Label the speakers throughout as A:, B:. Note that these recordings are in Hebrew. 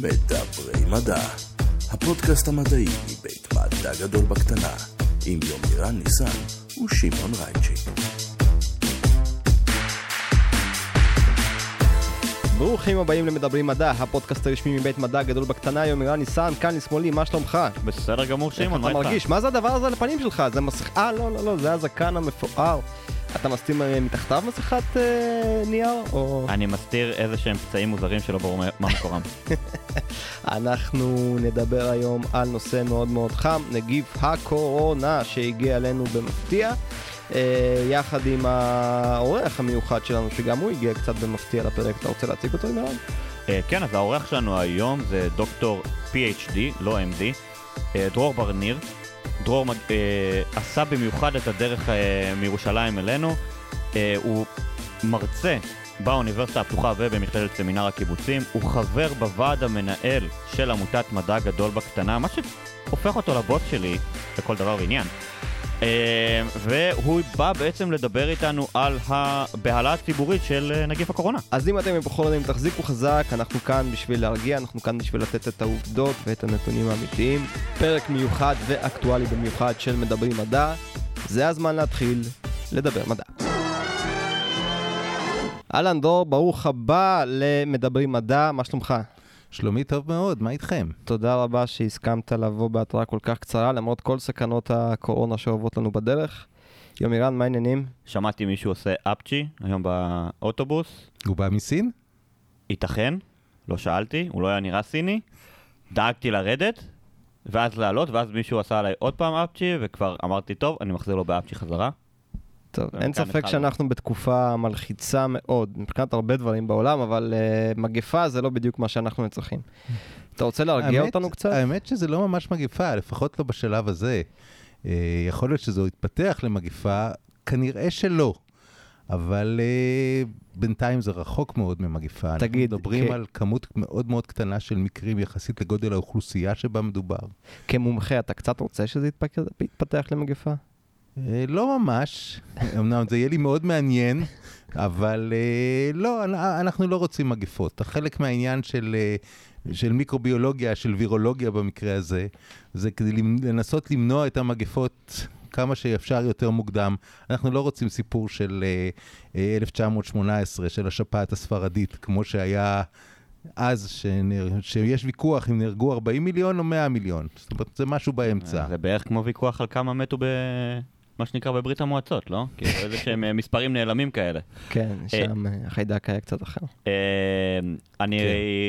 A: מדברי מדע, הפודקאסט המדעי מבית מדע גדול בקטנה, עם יומירן ניסן ושמעון רייצ'י.
B: ברוכים הבאים למדברים מדע, הפודקאסט הרשמי מבית מדע גדול בקטנה, יומירן ניסן, כאן לשמאלי, מה שלומך?
C: בסדר גמור, שמעון,
B: אתה
C: מה איתך?
B: מרגיש? מה זה הדבר הזה על הפנים שלך? זה מסך... אה, לא, לא, לא, זה הזקן המפואר. אתה מסתים אה, מתחתיו מסכת אה, נייר? או...
C: אני מסתיר איזה שהם פצעים מוזרים שלא ברור מה- מקורם.
B: אנחנו נדבר היום על נושא מאוד מאוד חם, נגיף הקורונה שהגיע אלינו במפתיע, אה, יחד עם האורח המיוחד שלנו, שגם הוא הגיע קצת במפתיע לפרק. אתה רוצה להציג אותו, ימרן?
C: אה, כן, אז האורח שלנו היום זה דוקטור PhD, לא MD, אה, דרור ברניר. דרור אה, עשה במיוחד את הדרך אה, מירושלים אלינו. אה, הוא מרצה באוניברסיטה הפתוחה ובמכללת סמינר הקיבוצים. הוא חבר בוועד המנהל של עמותת מדע גדול בקטנה, מה שהופך אותו לבוס שלי לכל דבר ועניין. אה, והוא בא בעצם לדבר איתנו על הבהלה הציבורית של אה, נגיף הקורונה.
B: אז אם אתם זאת תחזיקו חזק, אנחנו כאן בשביל להרגיע, אנחנו כאן בשביל לתת את העובדות ואת הנתונים האמיתיים. פרק מיוחד ואקטואלי במיוחד של מדברים מדע. זה הזמן להתחיל לדבר מדע. אהלן דור, ברוך הבא למדברים מדע, מה שלומך?
D: שלומי טוב מאוד, מה איתכם?
B: תודה רבה שהסכמת לבוא בהתראה כל כך קצרה, למרות כל סכנות הקורונה שאוהבות לנו בדרך. יומירן, מה העניינים?
C: שמעתי מישהו עושה אפצ'י היום באוטובוס,
D: הוא בא מסין?
C: ייתכן, לא שאלתי, הוא לא היה נראה סיני, דאגתי לרדת, ואז לעלות, ואז מישהו עשה עליי עוד פעם אפצ'י, וכבר אמרתי, טוב, אני מחזיר לו באפצ'י חזרה.
B: טוב, אין ספק. שאנחנו בתקופה מלחיצה מאוד, מבחינת הרבה דברים בעולם, אבל uh, מגפה זה לא בדיוק מה שאנחנו צריכים. אתה רוצה להרגיע
D: האמת-
B: אותנו קצת?
D: האמת שזה לא ממש מגפה, לפחות לא בשלב הזה. אה, יכול להיות שזה יתפתח למגפה, כנראה שלא. אבל אה, בינתיים זה רחוק מאוד ממגפה.
B: תגיד,
D: אנחנו מדברים
B: כ-
D: על כמות מאוד מאוד קטנה של מקרים יחסית לגודל האוכלוסייה שבה מדובר.
B: כמומחה, אתה קצת רוצה שזה יתפתח למגפה?
D: אה, לא ממש, אמנם זה יהיה לי מאוד מעניין, אבל אה, לא, אנ- אנחנו לא רוצים מגפות. חלק מהעניין של, אה, של מיקרוביולוגיה, של וירולוגיה במקרה הזה, זה כדי לנסות למנוע את המגפות כמה שאפשר יותר מוקדם. אנחנו לא רוצים סיפור של אה, אה, 1918, של השפעת הספרדית, כמו שהיה... אז, שנר... שיש ויכוח אם נהרגו 40 מיליון או 100 מיליון. זאת אומרת, זה משהו באמצע.
C: זה בערך כמו ויכוח על כמה מתו ב... מה שנקרא בברית המועצות, לא? כאילו איזה שהם אה, מספרים נעלמים כאלה.
B: כן, שם אה, החיידק היה קצת אחר.
C: אה, אני,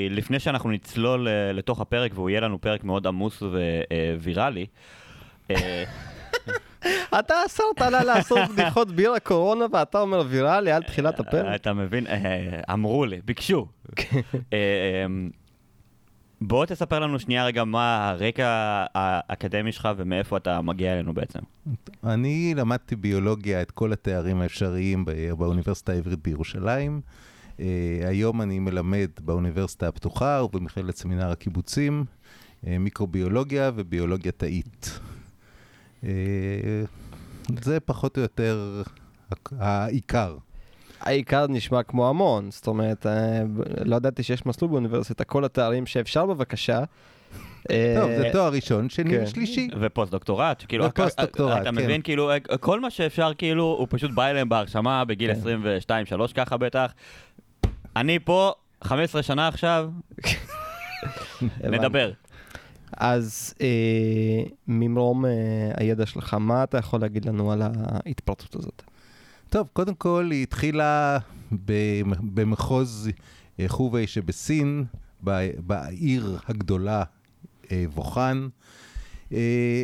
C: לפני שאנחנו נצלול אה, לתוך הפרק, והוא יהיה לנו פרק מאוד עמוס וויראלי, אה,
B: אתה אסרת עליי לעשות בדיחות ביר הקורונה ואתה אומר ויראלי על תחילת הפרק?
C: אתה מבין? אה, אמרו לי, ביקשו. בוא תספר לנו שנייה רגע מה הרקע האקדמי שלך ומאיפה אתה מגיע אלינו בעצם.
D: אני למדתי ביולוגיה את כל התארים האפשריים באוניברסיטה העברית בירושלים. Uh, היום אני מלמד באוניברסיטה הפתוחה ובמכללת סמינר הקיבוצים, uh, מיקרוביולוגיה וביולוגיה תאית. Uh, זה פחות או יותר העיקר.
B: העיקר נשמע כמו המון, זאת אומרת, אה, לא ידעתי שיש מסלול באוניברסיטה, כל התארים שאפשר בבקשה. אה,
D: טוב, זה תואר ראשון, שני
B: כן.
D: ושלישי.
C: ופוסט דוקטורט, כאילו,
D: ופוסט דוקטורט,
C: אתה
D: כן.
C: מבין, כאילו, כל מה שאפשר, כאילו, הוא פשוט בא אליהם בהרשמה בגיל
B: כן.
C: 22-3 ככה בטח. אני פה 15 שנה עכשיו. נדבר.
B: אז אה, ממרום אה, הידע שלך, מה אתה יכול להגיד לנו על ההתפרצות הזאת?
D: טוב, קודם כל היא התחילה במ- במחוז אה, חובי שבסין, בעיר הגדולה אה, ווחן. אה,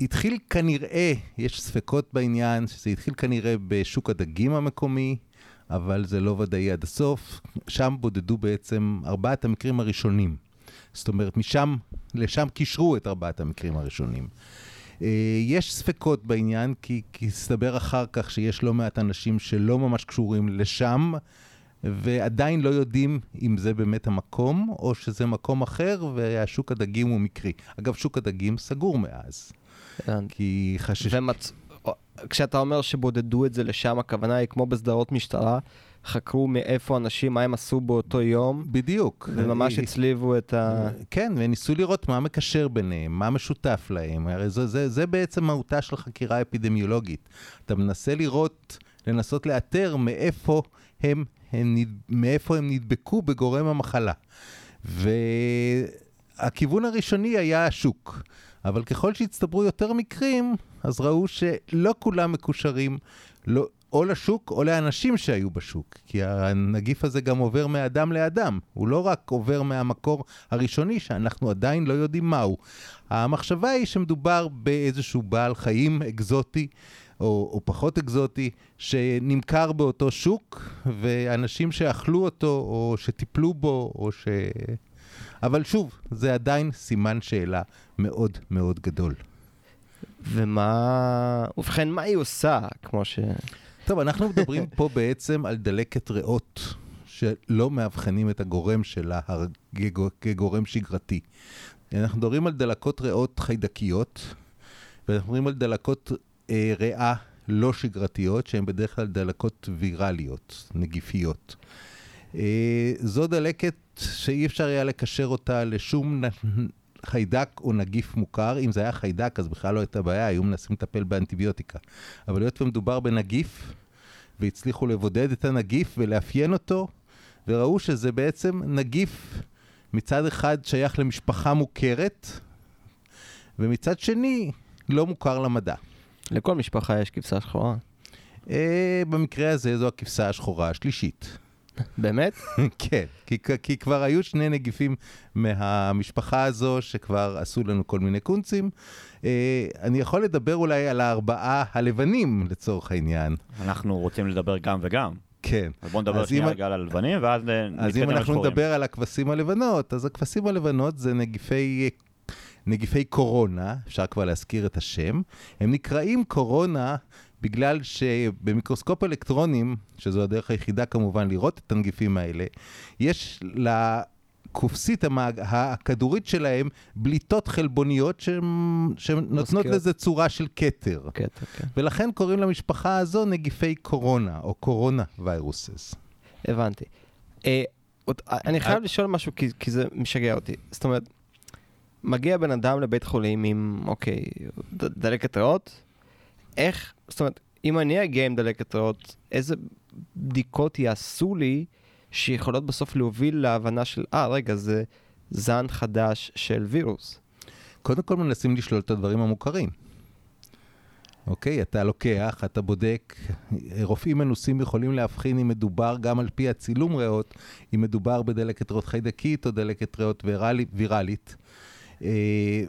D: התחיל כנראה, יש ספקות בעניין, שזה התחיל כנראה בשוק הדגים המקומי, אבל זה לא ודאי עד הסוף. שם בודדו בעצם ארבעת המקרים הראשונים. זאת אומרת, משם, לשם קישרו את ארבעת המקרים הראשונים. אה, יש ספקות בעניין, כי הסתבר אחר כך שיש לא מעט אנשים שלא ממש קשורים לשם, ועדיין לא יודעים אם זה באמת המקום, או שזה מקום אחר, והשוק הדגים הוא מקרי. אגב, שוק הדגים סגור מאז,
B: הבנתי.
D: כי חשש...
B: ומצ... כשאתה אומר שבודדו את זה לשם, הכוונה היא כמו בסדרות משטרה, חקרו מאיפה אנשים, מה הם עשו באותו יום,
D: בדיוק.
B: וממש
D: אה,
B: הצליבו את ה...
D: כן, וניסו לראות מה מקשר ביניהם, מה משותף להם. הרי זה, זה, זה בעצם מהותה של חקירה אפידמיולוגית. אתה מנסה לראות, לנסות לאתר מאיפה הם, הם, נד- מאיפה הם נדבקו בגורם המחלה. והכיוון הראשוני היה השוק. אבל ככל שהצטברו יותר מקרים, אז ראו שלא כולם מקושרים לא, או לשוק או לאנשים שהיו בשוק. כי הנגיף הזה גם עובר מאדם לאדם. הוא לא רק עובר מהמקור הראשוני, שאנחנו עדיין לא יודעים מהו. המחשבה היא שמדובר באיזשהו בעל חיים אקזוטי. או, או פחות אקזוטי, שנמכר באותו שוק, ואנשים שאכלו אותו, או שטיפלו בו, או ש... אבל שוב, זה עדיין סימן שאלה מאוד מאוד גדול.
B: ומה... ובכן, מה היא עושה, כמו ש...
D: טוב, אנחנו מדברים פה בעצם על דלקת ריאות, שלא מאבחנים את הגורם שלה כגורם שגרתי. אנחנו מדברים על דלקות ריאות חיידקיות, ואנחנו מדברים על דלקות אה, ריאה לא שגרתיות, שהן בדרך כלל דלקות ויראליות, נגיפיות. אה, זו דלקת שאי אפשר היה לקשר אותה לשום חיידק או נגיף מוכר. אם זה היה חיידק, אז בכלל לא הייתה בעיה, היו מנסים לטפל באנטיביוטיקה. אבל היות ומדובר בנגיף, והצליחו לבודד את הנגיף ולאפיין אותו, וראו שזה בעצם נגיף מצד אחד שייך למשפחה מוכרת, ומצד שני לא מוכר למדע.
B: לכל משפחה יש כבשה שחורה.
D: אה, במקרה הזה זו הכבשה השחורה השלישית.
B: באמת?
D: כן, כי, כי כבר היו שני נגיפים מהמשפחה הזו שכבר עשו לנו כל מיני קונצים. אה, אני יכול לדבר אולי על הארבעה הלבנים לצורך העניין.
C: אנחנו רוצים לדבר גם וגם.
D: כן.
C: אז בואו נדבר
D: אז
C: שנייה רגע על הלבנים, ואז אה,
D: אז
C: נתקדם
D: אם אנחנו
C: לשחורים.
D: נדבר על הכבשים הלבנות, אז הכבשים הלבנות זה נגיפי, נגיפי קורונה, אפשר כבר להזכיר את השם. הם נקראים קורונה בגלל שבמיקרוסקופ אלקטרונים, שזו הדרך היחידה כמובן לראות את הנגיפים האלה, יש לקופסית המאג... הכדורית שלהם בליטות חלבוניות שנותנות. לזה צורה של כתר.
B: קטע, כן.
D: ולכן קוראים למשפחה הזו נגיפי קורונה, או קורונה ויירוסס.
B: הבנתי. אה, עוד- אני חייב לשאול משהו כי, כי זה משגע אותי. זאת אומרת, מגיע בן אדם לבית חולים עם, אוקיי, דלקת ריאות, איך, זאת אומרת, אם אני אגיע עם דלקת ריאות, איזה בדיקות יעשו לי שיכולות בסוף להוביל להבנה של, אה, רגע, זה זן חדש של וירוס.
D: קודם כל מנסים לשלול את הדברים המוכרים. אוקיי, אתה לוקח, אתה בודק, רופאים מנוסים יכולים להבחין אם מדובר גם על פי הצילום ריאות, אם מדובר בדלקת ריאות חיידקית או דלקת ריאות ויראלי, ויראלית. אה,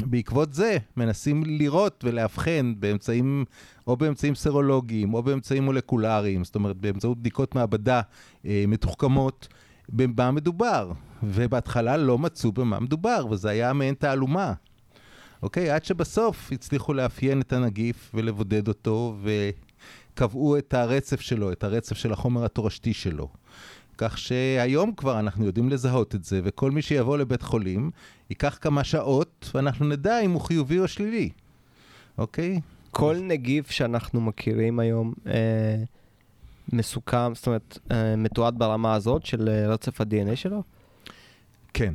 D: ובעקבות זה מנסים לראות ולאבחן באמצעים, או באמצעים סרולוגיים או באמצעים מולקולריים, זאת אומרת באמצעות בדיקות מעבדה אה, מתוחכמות, במה מדובר. ובהתחלה לא מצאו במה מדובר, וזה היה מעין תעלומה. אוקיי? עד שבסוף הצליחו לאפיין את הנגיף ולבודד אותו, וקבעו את הרצף שלו, את הרצף של החומר התורשתי שלו. כך שהיום כבר אנחנו יודעים לזהות את זה, וכל מי שיבוא לבית חולים, ייקח כמה שעות, ואנחנו נדע אם הוא חיובי או שלילי. אוקיי?
B: כל נגיף שאנחנו מכירים היום אה, מסוכם, זאת אומרת, אה, מתועד ברמה הזאת של אה, רצף ה-DNA שלו?
D: כן,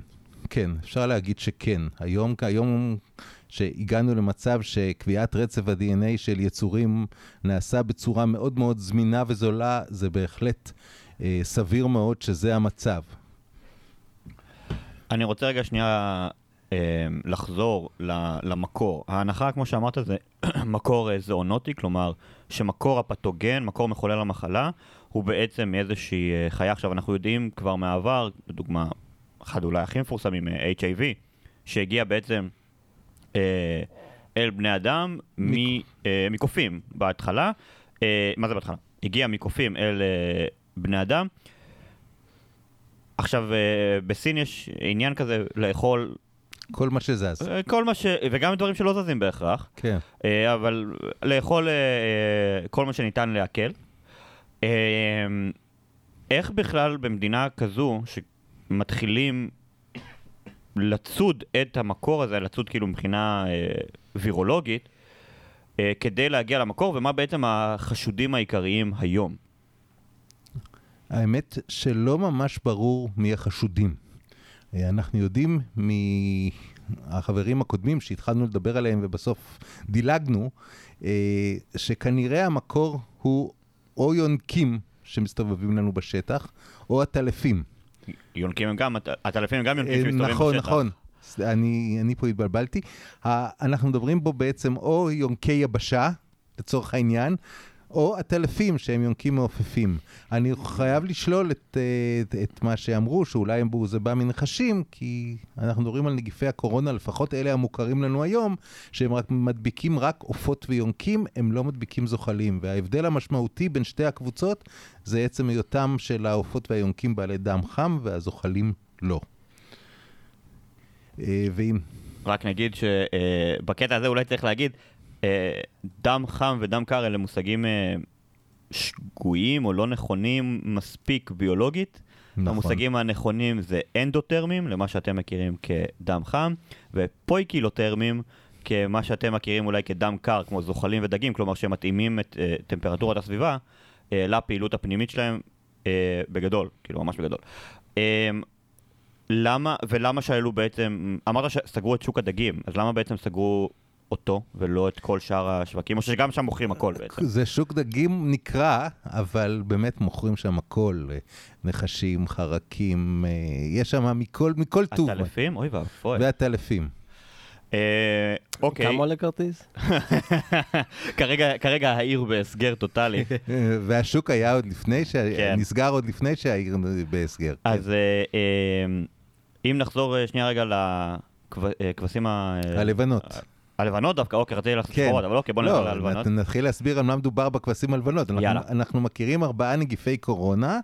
D: כן, אפשר להגיד שכן. היום, היום שהגענו למצב שקביעת רצף ה-DNA של יצורים נעשה בצורה מאוד מאוד זמינה וזולה, זה בהחלט סביר מאוד שזה המצב.
C: אני רוצה רגע שנייה אה, לחזור למקור. ההנחה, כמו שאמרת, זה מקור אה, זואונוטי, כלומר, שמקור הפתוגן, מקור מחולל המחלה, הוא בעצם איזושהי אה, חיה. עכשיו, אנחנו יודעים כבר מהעבר, לדוגמה, אחד אולי הכי מפורסמים, אה, HIV, שהגיע בעצם אה, אל בני אדם מ- אה, מקופים בהתחלה. אה, מה זה בהתחלה? הגיע מקופים אל אה, בני אדם. עכשיו, אה, בסין יש עניין כזה לאכול
D: כל מה שזז.
C: אה, כל מה ש... וגם דברים שלא זזים בהכרח,
D: כן.
C: אה, אבל לאכול כל מה שניתן לעכל. איך בכלל במדינה כזו, שמתחילים לצוד את המקור הזה, לצוד כאילו מבחינה וירולוגית, כדי להגיע למקור, ומה בעצם החשודים העיקריים היום?
D: האמת שלא ממש ברור מי החשודים. אה, אנחנו יודעים מהחברים הקודמים שהתחלנו לדבר עליהם ובסוף דילגנו, אה, שכנראה המקור הוא או יונקים שמסתובבים לנו בשטח, או עטלפים.
C: יונקים הם גם, עטלפים הם גם יונקים שמסתובבים בשטח.
D: נכון, נכון. אני, אני פה התבלבלתי. אנחנו מדברים פה בעצם או יונקי יבשה, לצורך העניין, או הטלפים שהם יונקים מעופפים. אני חייב לשלול את, את, את מה שאמרו, שאולי זה בא מנחשים, כי אנחנו מדברים על נגיפי הקורונה, לפחות אלה המוכרים לנו היום, שהם רק מדביקים רק עופות ויונקים, הם לא מדביקים זוחלים. וההבדל המשמעותי בין שתי הקבוצות זה עצם היותם של העופות והיונקים בעלי דם חם, והזוחלים לא.
C: אה, ואם... רק נגיד שבקטע הזה אולי צריך להגיד, אה, דם חם ודם קר אלה מושגים אה, שגויים או לא נכונים מספיק ביולוגית. נכון. המושגים הנכונים זה אנדותרמים, למה שאתם מכירים כדם חם, ופויקילותרמים, כמה שאתם מכירים אולי כדם קר, כמו זוחלים ודגים, כלומר שמתאימים את uh, טמפרטורת הסביבה uh, לפעילות הפנימית שלהם uh, בגדול, כאילו ממש בגדול. Uh, למה, ולמה שאלו בעצם, אמרת שסגרו את שוק הדגים, אז למה בעצם סגרו אותו ולא את כל שאר השווקים, או שגם שם מוכרים הכל בעצם.
D: זה שוק דגים נקרא, אבל באמת מוכרים שם הכל. נחשים, חרקים, אה, יש שם מכל, מכל טוב.
C: הטלפים? אוי ואבוי.
D: והטלפים.
B: אה, אוקיי. כמה עולה כרטיס?
C: כרגע העיר בהסגר טוטאלי.
D: והשוק היה עוד לפני, כן. נסגר עוד לפני שהעיר בהסגר.
C: אז כן. אה, אם נחזור שנייה רגע לכבשים ה...
D: הלבנות.
C: הלבנות דווקא, אוקיי, רציתי ללכת כן. ספורות, אבל אוקיי, בוא נדבר לא, על הלבנות.
D: נתחיל להסביר על מה מדובר בכבשים הלבנות. יאללה. אנחנו, אנחנו מכירים ארבעה נגיפי קורונה.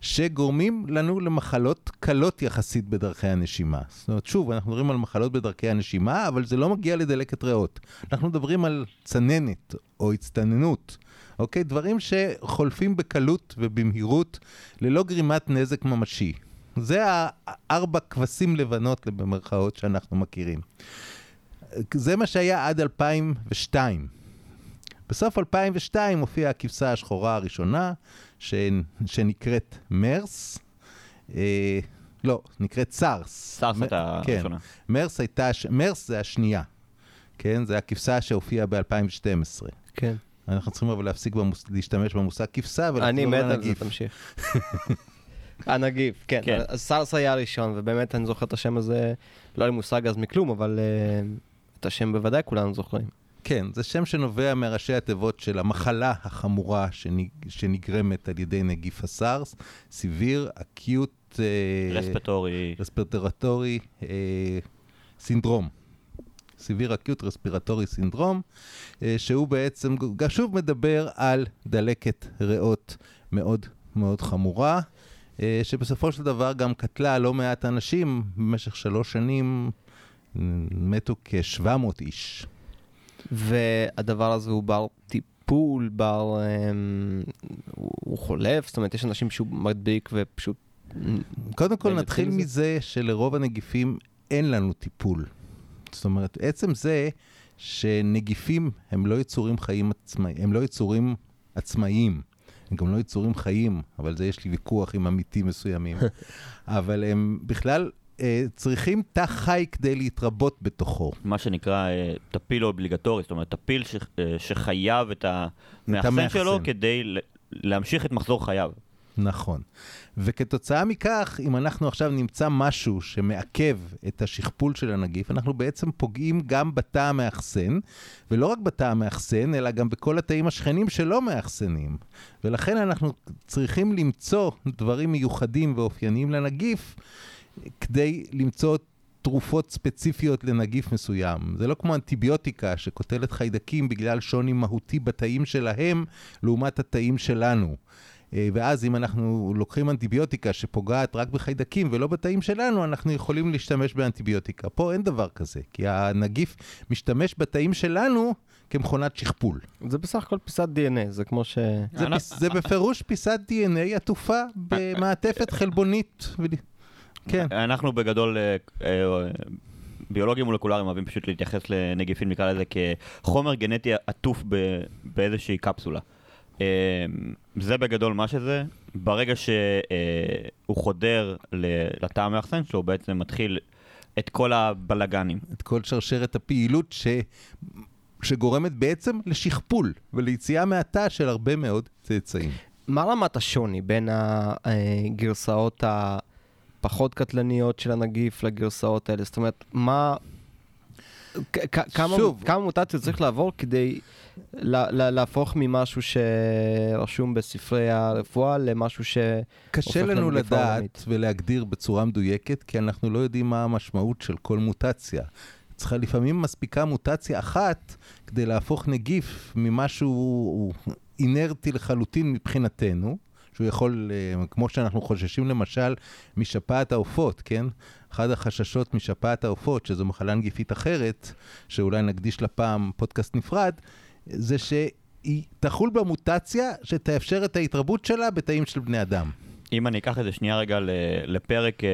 D: שגורמים לנו למחלות קלות יחסית בדרכי הנשימה. זאת אומרת, שוב, אנחנו מדברים על מחלות בדרכי הנשימה, אבל זה לא מגיע לדלקת ריאות. אנחנו מדברים על צננת או הצטננות, אוקיי? דברים שחולפים בקלות ובמהירות ללא גרימת נזק ממשי. זה הארבע כבשים לבנות, במרכאות, שאנחנו מכירים. זה מה שהיה עד 2002. בסוף 2002 הופיעה הכבשה השחורה הראשונה, ש... שנקראת מרס. אה, לא, נקראת סארס.
C: סארס מ... הייתה כן. הראשונה.
D: מרס הייתה, מרס זה השנייה. כן, זה הכבשה שהופיעה ב-2012.
B: כן.
D: אנחנו צריכים אבל להפסיק במוס... להשתמש במושג כבשה ולחזור
B: לנגיף. אני מת על זה, תמשיך. הנגיף, כן. כן. סארס היה הראשון, ובאמת אני זוכר את השם הזה, לא היה לי מושג אז מכלום, אבל uh, את השם בוודאי כולנו זוכרים.
D: כן, זה שם שנובע מראשי התיבות של המחלה החמורה שנגרמת על ידי נגיף הסארס, סיביר, אקיוט...
C: רספירטורי.
D: רספירטורי סינדרום. סיביר אקיוט רספירטורי סינדרום, אה, שהוא בעצם, שוב מדבר על דלקת ריאות מאוד מאוד חמורה, אה, שבסופו של דבר גם קטלה לא מעט אנשים במשך שלוש שנים. מתו כ-700 איש.
B: והדבר הזה הוא בר טיפול, בר... אמ, הוא חולף? זאת אומרת, יש אנשים שהוא מדביק ופשוט...
D: קודם כל נתחיל מזה שלרוב הנגיפים אין לנו טיפול. זאת אומרת, עצם זה שנגיפים הם לא יצורים חיים עצמאיים, הם לא יצורים עצמאיים. הם גם לא יצורים חיים, אבל זה יש לי ויכוח עם עמיתים מסוימים. אבל הם בכלל צריכים תא חי כדי להתרבות בתוכו.
C: מה שנקרא אה, טפיל אובליגטורי, זאת אומרת, טפיל ש, אה, שחייב את המאחסן שלו כדי להמשיך את מחזור חייו.
D: נכון. וכתוצאה מכך, אם אנחנו עכשיו נמצא משהו שמעכב את השכפול של הנגיף, אנחנו בעצם פוגעים גם בתא המאחסן, ולא רק בתא המאחסן, אלא גם בכל התאים השכנים שלא מאחסנים. ולכן אנחנו צריכים למצוא דברים מיוחדים ואופייניים לנגיף, כדי למצוא תרופות ספציפיות לנגיף מסוים. זה לא כמו אנטיביוטיקה שקוטלת חיידקים בגלל שוני מהותי בתאים שלהם לעומת התאים שלנו. אה, ואז אם אנחנו לוקחים אנטיביוטיקה שפוגעת רק בחיידקים ולא בתאים שלנו, אנחנו יכולים להשתמש באנטיביוטיקה. פה אין דבר כזה, כי הנגיף משתמש בתאים שלנו כמכונת שכפול.
B: זה בסך הכל פיסת DNA, זה כמו ש...
D: זה, פיס, זה בפירוש פיסת DNA עטופה במעטפת חלבונית.
C: כן. אנחנו בגדול... אה, אה, ביולוגים מולקולריים אוהבים פשוט להתייחס לנגיפים, נקרא לזה כחומר גנטי עטוף באיזושהי קפסולה. אה, זה בגדול מה שזה, ברגע שהוא חודר ל- לתא המאחסן שלו, הוא בעצם מתחיל את כל הבלגנים.
D: את כל שרשרת הפעילות ש... שגורמת בעצם לשכפול וליציאה מהתא של הרבה מאוד צאצאים.
B: מה רמת השוני בין הגרסאות הפחות קטלניות של הנגיף לגרסאות האלה? זאת אומרת, מה... כמה,
D: שוב.
B: כמה מוטציות צריך לעבור כדי לה, לה, להפוך ממשהו שרשום בספרי הרפואה למשהו ש...
D: קשה לנו לדעת
B: עולמית.
D: ולהגדיר בצורה מדויקת, כי אנחנו לא יודעים מה המשמעות של כל מוטציה. צריכה לפעמים מספיקה מוטציה אחת כדי להפוך נגיף ממשהו אינרטי לחלוטין מבחינתנו, שהוא יכול, אה, כמו שאנחנו חוששים למשל משפעת העופות, כן? אחד החששות משפעת העופות, שזו מחלה נגיפית אחרת, שאולי נקדיש לה פעם פודקאסט נפרד, זה שהיא תחול במוטציה שתאפשר את ההתרבות שלה בתאים של בני אדם.
C: אם אני אקח את זה שנייה רגע לפרק אה,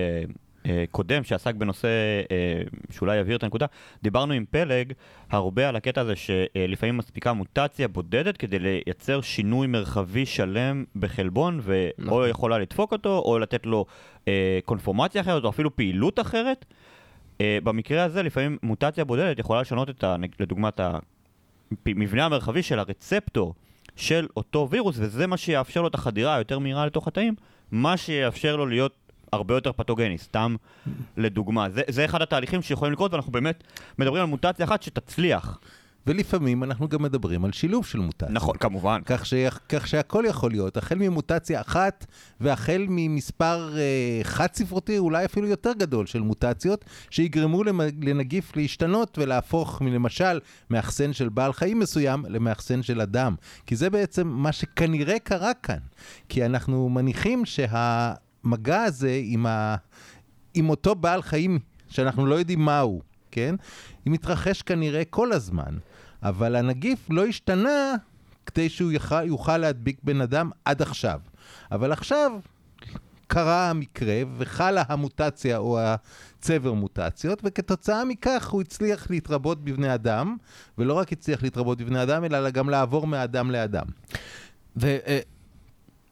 C: קודם שעסק בנושא אה, שאולי יבהיר את הנקודה, דיברנו עם פלג הרבה על הקטע הזה שלפעמים מספיקה מוטציה בודדת כדי לייצר שינוי מרחבי שלם בחלבון, ואו
B: נכון.
C: יכולה לדפוק אותו, או לתת לו אה, קונפורמציה אחרת, או אפילו פעילות אחרת. אה, במקרה הזה לפעמים מוטציה בודדת יכולה לשנות את ה... לדוגמה את המבנה המרחבי של הרצפטור של אותו וירוס, וזה מה שיאפשר לו את החדירה היותר מהירה לתוך התאים, מה שיאפשר לו להיות הרבה יותר פתוגני, סתם לדוגמה. זה, זה אחד התהליכים שיכולים לקרות, ואנחנו באמת מדברים על מוטציה אחת שתצליח.
D: ולפעמים אנחנו גם מדברים על שילוב של מוטציות.
C: נכון, כמובן.
D: כך, ש... כך שהכל יכול להיות, החל ממוטציה אחת והחל ממספר אה, חד ספרותי, אולי אפילו יותר גדול של מוטציות, שיגרמו. לנגיף להשתנות ולהפוך למשל מאחסן של בעל חיים מסוים למאחסן של אדם. כי זה בעצם מה שכנראה קרה כאן. כי אנחנו מניחים שהמגע הזה עם, ה... עם אותו בעל חיים, שאנחנו לא יודעים מהו, כן? היא מתרחש כנראה כל הזמן. אבל הנגיף לא השתנה כדי שהוא יוכל, יוכל להדביק בן אדם עד עכשיו. אבל עכשיו קרה המקרה וחלה המוטציה או הצבר מוטציות, וכתוצאה מכך הוא הצליח להתרבות בבני אדם, ולא רק הצליח להתרבות בבני אדם, אלא גם לעבור מאדם לאדם.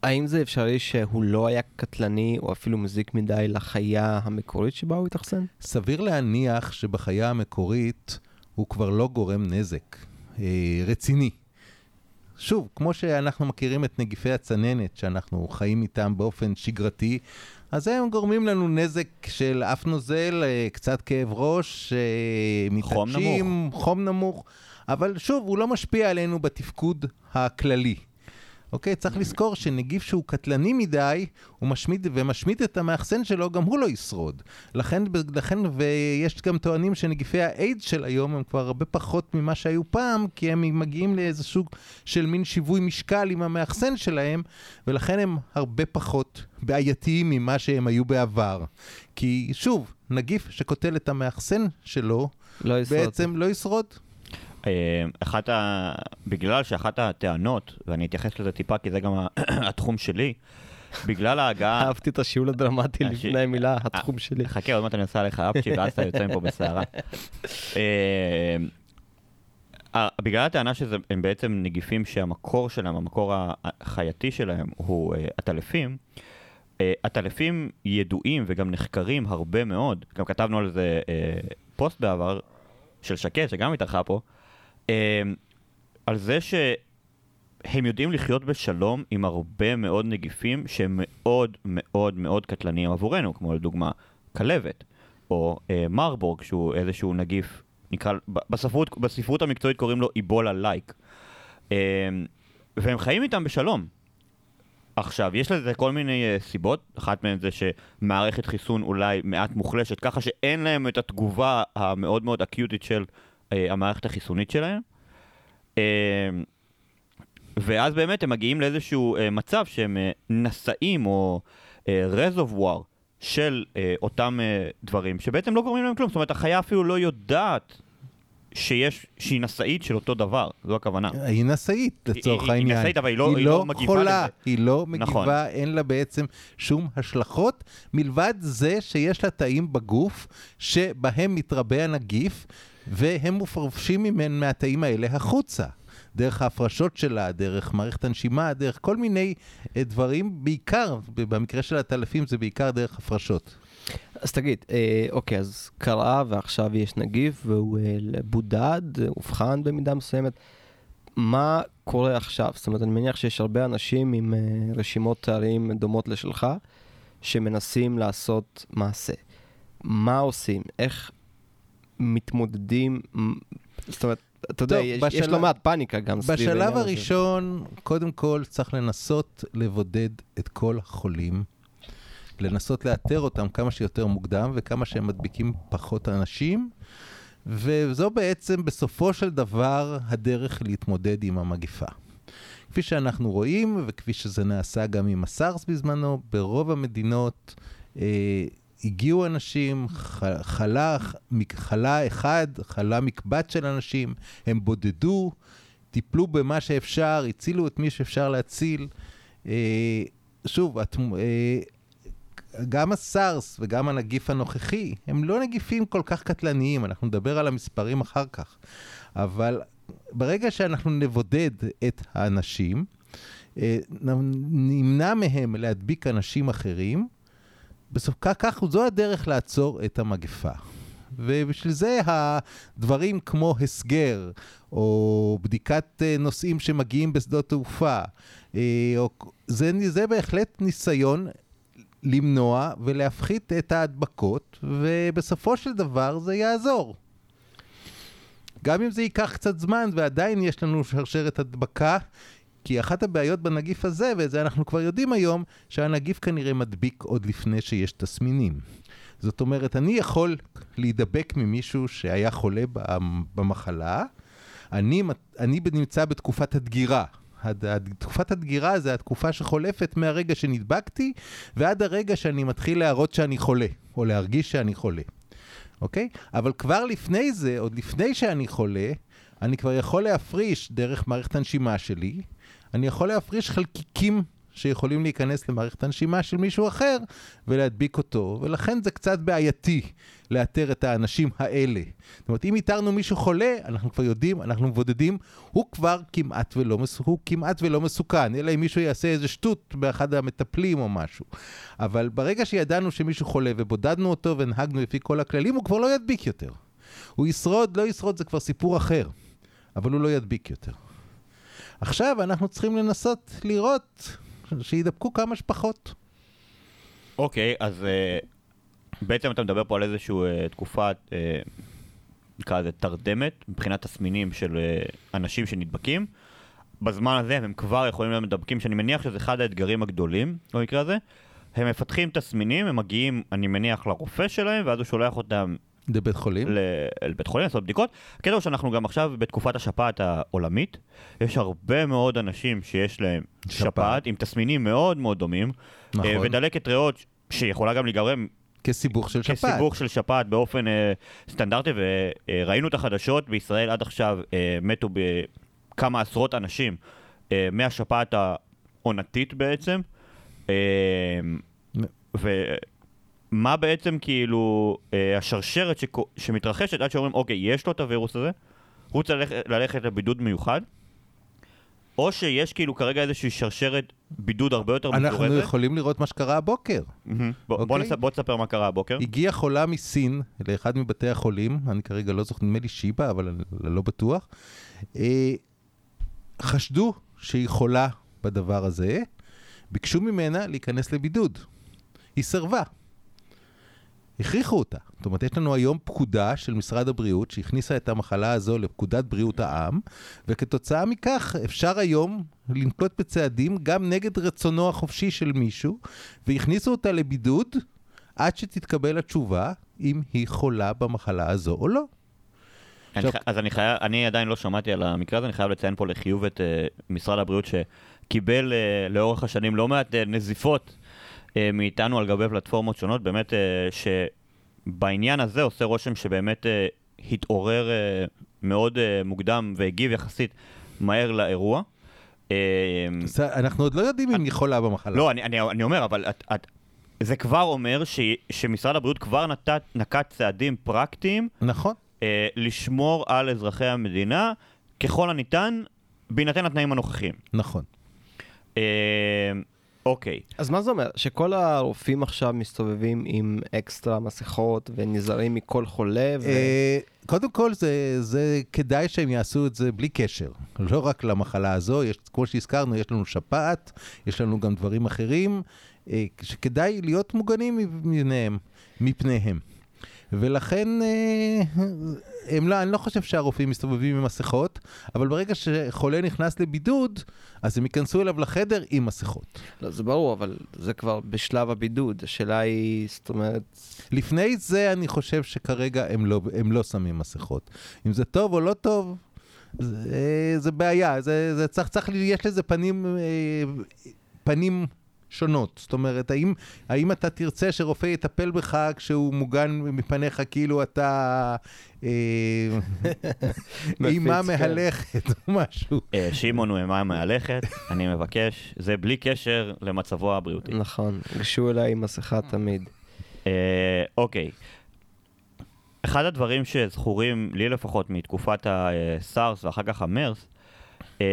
B: והאם זה אפשרי שהוא לא היה קטלני או אפילו מזיק מדי לחיה המקורית שבה הוא התאכסן?
D: סביר להניח שבחיה המקורית הוא כבר לא גורם נזק אה, רציני. שוב, כמו שאנחנו מכירים את נגיפי הצננת, שאנחנו חיים איתם באופן שגרתי, אז הם גורמים לנו נזק של אף נוזל, אה, קצת כאב ראש, אה,
C: חום
D: מתעקשים, חום נמוך, אבל שוב, הוא לא משפיע עלינו בתפקוד הכללי. אוקיי? צריך לזכור שנגיף שהוא קטלני מדי, הוא משמיד, ומשמיד את המאחסן שלו, גם הוא לא ישרוד. לכן, לכן, ויש גם טוענים שנגיפי האיידס של היום הם כבר הרבה פחות ממה שהיו פעם, כי הם מגיעים לאיזה סוג של מין שיווי משקל עם המאחסן שלהם, ולכן הם הרבה פחות בעייתיים ממה שהם היו בעבר. כי שוב, נגיף שקוטל את המאחסן שלו,
B: לא ישרוד.
D: בעצם לא ישרוד.
C: אה, אחת ה... בגלל שאחת הטענות, ואני אתייחס לזה טיפה כי זה גם התחום שלי, בגלל ההגעה...
B: אהבתי את השיעול הדרמטי
C: הש-
B: לפני המילה, התחום שלי.
C: חכה, עוד מעט אני עושה לך אפצ'י ואז אתה יוצא מפה בסערה. אה, אה, בגלל הטענה שהם בעצם נגיפים שהמקור שלהם, המקור החייתי שלהם הוא אה, עטלפים, אה, עטלפים ידועים וגם נחקרים הרבה מאוד, גם כתבנו על זה אה, פוסט בעבר של שקד, שגם התארחה פה, אה, על זה שהם יודעים לחיות בשלום עם הרבה מאוד נגיפים שהם מאוד מאוד מאוד קטלניים עבורנו, כמו לדוגמה כלבת, או אה, מרבורג, שהוא איזשהו נגיף, נקרא, בספרות, בספרות המקצועית קוראים לו איבולה לייק. אה, והם חיים איתם בשלום. עכשיו, יש לזה כל מיני uh, סיבות, אחת מהן זה שמערכת חיסון אולי מעט מוחלשת, ככה שאין להם את התגובה המאוד מאוד אקיוטית של המערכת החיסונית שלהם. Uh, ואז באמת הם מגיעים לאיזשהו uh, מצב שהם uh, נשאים או רזובואר של uh, אותם uh, דברים, שבעצם לא גורמים להם כלום, זאת אומרת, החיה אפילו לא יודעת שיש, שהיא נשאית של אותו דבר, זו הכוונה.
D: היא נשאית לצורך
C: היא- היא
D: העניין.
C: נשאית, אבל היא לא- היא לא מגיבה
D: חולה,
C: לזה.
D: היא לא מגיבה,
C: נכון.
D: אין לה בעצם שום השלכות, מלבד זה שיש לה תאים בגוף שבהם מתרבה הנגיף, והם מופרשים ממנו מהתאים האלה החוצה. דרך ההפרשות שלה, דרך מערכת הנשימה, דרך כל מיני אה, דברים, בעיקר, במקרה של הטלפים זה בעיקר דרך הפרשות.
B: אז תגיד, אה, אוקיי, אז קרה ועכשיו יש נגיף והוא אה, בודד, אובחן במידה מסוימת. מה קורה עכשיו? זאת אומרת, אני מניח שיש הרבה אנשים עם אה, רשימות תארים דומות לשלך, שמנסים לעשות מעשה. מה עושים? איך מתמודדים? זאת אומרת, אתה יודע, יש,
D: בשלב-
B: יש לא מעט פאניקה גם סביב העניין
D: בשלב
B: הזה.
D: הראשון, קודם כל צריך לנסות לבודד את כל החולים, לנסות לאתר אותם כמה שיותר מוקדם וכמה שהם מדביקים פחות אנשים, וזו בעצם בסופו של דבר הדרך להתמודד עם המגיפה. כפי שאנחנו רואים, וכפי שזה נעשה גם עם הסארס בזמנו, ברוב המדינות אה, הגיעו אנשים, חלה, חלה אחד, חלה מקבץ של אנשים, הם בודדו, טיפלו במה שאפשר, הצילו את מי שאפשר להציל. אה, שוב, את, אה, גם הסארס וגם הנגיף הנוכחי, הם לא נגיפים כל כך קטלניים, אנחנו נדבר על המספרים אחר כך. אבל ברגע שאנחנו נבודד את האנשים, אה, נמנע מהם להדביק אנשים אחרים, בסוף כך, זו הדרך לעצור את המגפה. ובשביל זה הדברים כמו הסגר, או בדיקת אה, נוסעים שמגיעים בשדות תעופה, אה, זה, זה בהחלט ניסיון למנוע ולהפחית את ההדבקות, ובסופו של דבר זה יעזור. גם אם זה ייקח קצת זמן ועדיין יש לנו שרשרת הדבקה, כי אחת הבעיות בנגיף הזה, ואת זה אנחנו כבר יודעים היום, שהנגיף כנראה מדביק עוד לפני שיש תסמינים. זאת אומרת, אני יכול להידבק ממישהו שהיה חולה במחלה, אני, אני נמצא בתקופת הדגירה. תקופת הדגירה זה התקופה שחולפת מהרגע שנדבקתי ועד הרגע שאני מתחיל להראות שאני חולה, או להרגיש שאני חולה. אוקיי? אבל כבר לפני זה, עוד לפני שאני חולה, אני כבר יכול להפריש דרך מערכת הנשימה שלי, אני יכול להפריש חלקיקים שיכולים להיכנס למערכת הנשימה של מישהו אחר ולהדביק אותו, ולכן זה קצת בעייתי לאתר את האנשים האלה. זאת אומרת, אם איתרנו מישהו חולה, אנחנו כבר יודעים, אנחנו מבודדים, הוא כבר כמעט ולא, הוא כמעט ולא מסוכן, אלא אם מישהו יעשה איזה שטות באחד המטפלים או משהו. אבל ברגע שידענו שמישהו חולה ובודדנו אותו ונהגנו לפי כל הכללים, הוא כבר לא ידביק יותר. הוא ישרוד, לא ישרוד, זה כבר סיפור אחר, אבל הוא לא ידביק יותר. עכשיו אנחנו צריכים לנסות לראות שידבקו כמה שפחות.
C: אוקיי, okay, אז uh, בעצם אתה מדבר פה על איזושהי uh, תקופה, uh, נקרא לזה תרדמת, מבחינת תסמינים של uh, אנשים שנדבקים. בזמן הזה הם כבר יכולים להיות מדבקים, שאני מניח שזה אחד האתגרים הגדולים במקרה הזה. הם מפתחים תסמינים, הם מגיעים, אני מניח, לרופא שלהם, ואז הוא שולח אותם
D: לבית חולים?
C: לבית חולים, לעשות בדיקות. הקטע הוא שאנחנו גם עכשיו בתקופת השפעת העולמית. יש הרבה מאוד אנשים שיש להם שפעת, שפעת עם תסמינים מאוד מאוד דומים.
D: נכון.
C: ודלקת ריאות שיכולה גם להיגרם
D: כסיבוך של שפעת.
C: כסיבוך של שפעת באופן אה, סטנדרטי, וראינו את החדשות בישראל עד עכשיו אה, מתו בכמה עשרות אנשים אה, מהשפעת העונתית בעצם. אה, ו... מה בעצם כאילו אה, השרשרת שק... שמתרחשת עד שאומרים, אוקיי, יש לו את הווירוס הזה, הוא צריך ללכת, ללכת לבידוד מיוחד, או שיש כאילו כרגע איזושהי שרשרת בידוד הרבה יותר
D: אנחנו
C: מזורזת.
D: יכולים לראות מה שקרה הבוקר.
C: Mm-hmm. בוא,
D: אוקיי.
C: בוא, נס... בוא תספר מה קרה הבוקר.
D: הגיעה חולה מסין לאחד מבתי החולים, אני כרגע לא זוכר, נדמה לי שיבא, אבל אני לא בטוח. אה, חשדו שהיא חולה בדבר הזה, ביקשו ממנה להיכנס לבידוד. היא סרבה. הכריחו אותה. זאת אומרת, יש לנו היום פקודה של משרד הבריאות שהכניסה את המחלה הזו לפקודת בריאות העם, וכתוצאה מכך אפשר היום לנקוט בצעדים גם נגד רצונו החופשי של מישהו, והכניסו אותה לבידוד עד שתתקבל התשובה אם היא חולה במחלה הזו או לא.
C: אני ח... אז אני, חייב, אני עדיין לא שמעתי על המקרה הזה, אני חייב לציין פה לחיוב את uh, משרד הבריאות שקיבל uh, לאורך השנים לא מעט uh, נזיפות. מאיתנו על גבי פלטפורמות שונות, באמת שבעניין הזה עושה רושם שבאמת התעורר מאוד מוקדם והגיב יחסית מהר לאירוע.
D: אנחנו עוד לא יודעים אם היא חולה במחלה.
C: לא, אני, אני, אני אומר, אבל את, את, זה כבר אומר ש, שמשרד הבריאות כבר נקט, נקט צעדים פרקטיים.
D: נכון.
C: לשמור על אזרחי המדינה ככל הניתן בהינתן התנאים הנוכחיים.
D: נכון.
C: אה, אוקיי,
B: אז מה זה אומר? שכל הרופאים עכשיו מסתובבים עם אקסטרה מסכות ונזהרים מכל חולה? ו...
D: אה, קודם כל, זה, זה כדאי שהם יעשו את זה בלי קשר. לא רק למחלה הזו, יש, כמו שהזכרנו, יש לנו שפעת, יש לנו גם דברים אחרים, אה, שכדאי להיות מוגנים מפניהם. מפניהם. ולכן, אה, הם לא, אני לא חושב שהרופאים מסתובבים עם מסכות, אבל ברגע שחולה נכנס לבידוד, אז הם ייכנסו אליו לחדר עם מסכות.
B: לא, זה ברור, אבל זה כבר בשלב הבידוד. השאלה היא, זאת אומרת...
D: לפני זה אני חושב שכרגע הם לא, הם לא שמים מסכות. אם זה טוב או לא טוב, זה, זה בעיה. זה, זה צריך, צריך, יש לזה פנים, אה, פנים שונות. זאת אומרת, האם, האם אתה תרצה שרופא יטפל בך כשהוא מוגן מפניך כאילו אתה אה, אימה
B: כן.
D: מהלכת או משהו?
C: אה, שמעון הוא אימה מהלכת, אני מבקש, זה בלי קשר למצבו הבריאותי.
B: נכון, גשו אליי עם מסכה תמיד.
C: אה, אוקיי. אחד הדברים שזכורים, לי לפחות, מתקופת הסארס ואחר כך המרס, אה,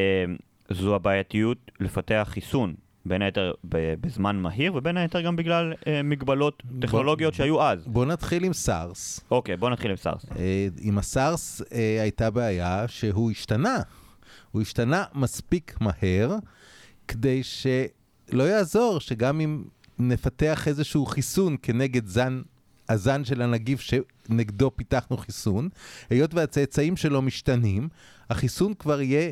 C: זו הבעייתיות לפתח חיסון, בין היתר בזמן מהיר, ובין היתר גם בגלל אה, מגבלות טכנולוגיות שהיו אז.
D: בוא נתחיל עם סארס.
C: אוקיי, בוא נתחיל עם סארס.
D: אה, עם הסארס אה, הייתה בעיה שהוא השתנה. הוא השתנה מספיק מהר, כדי שלא יעזור שגם אם נפתח איזשהו חיסון כנגד זן, הזן של הנגיף שנגדו פיתחנו חיסון, היות והצאצאים שלו משתנים, החיסון כבר יהיה...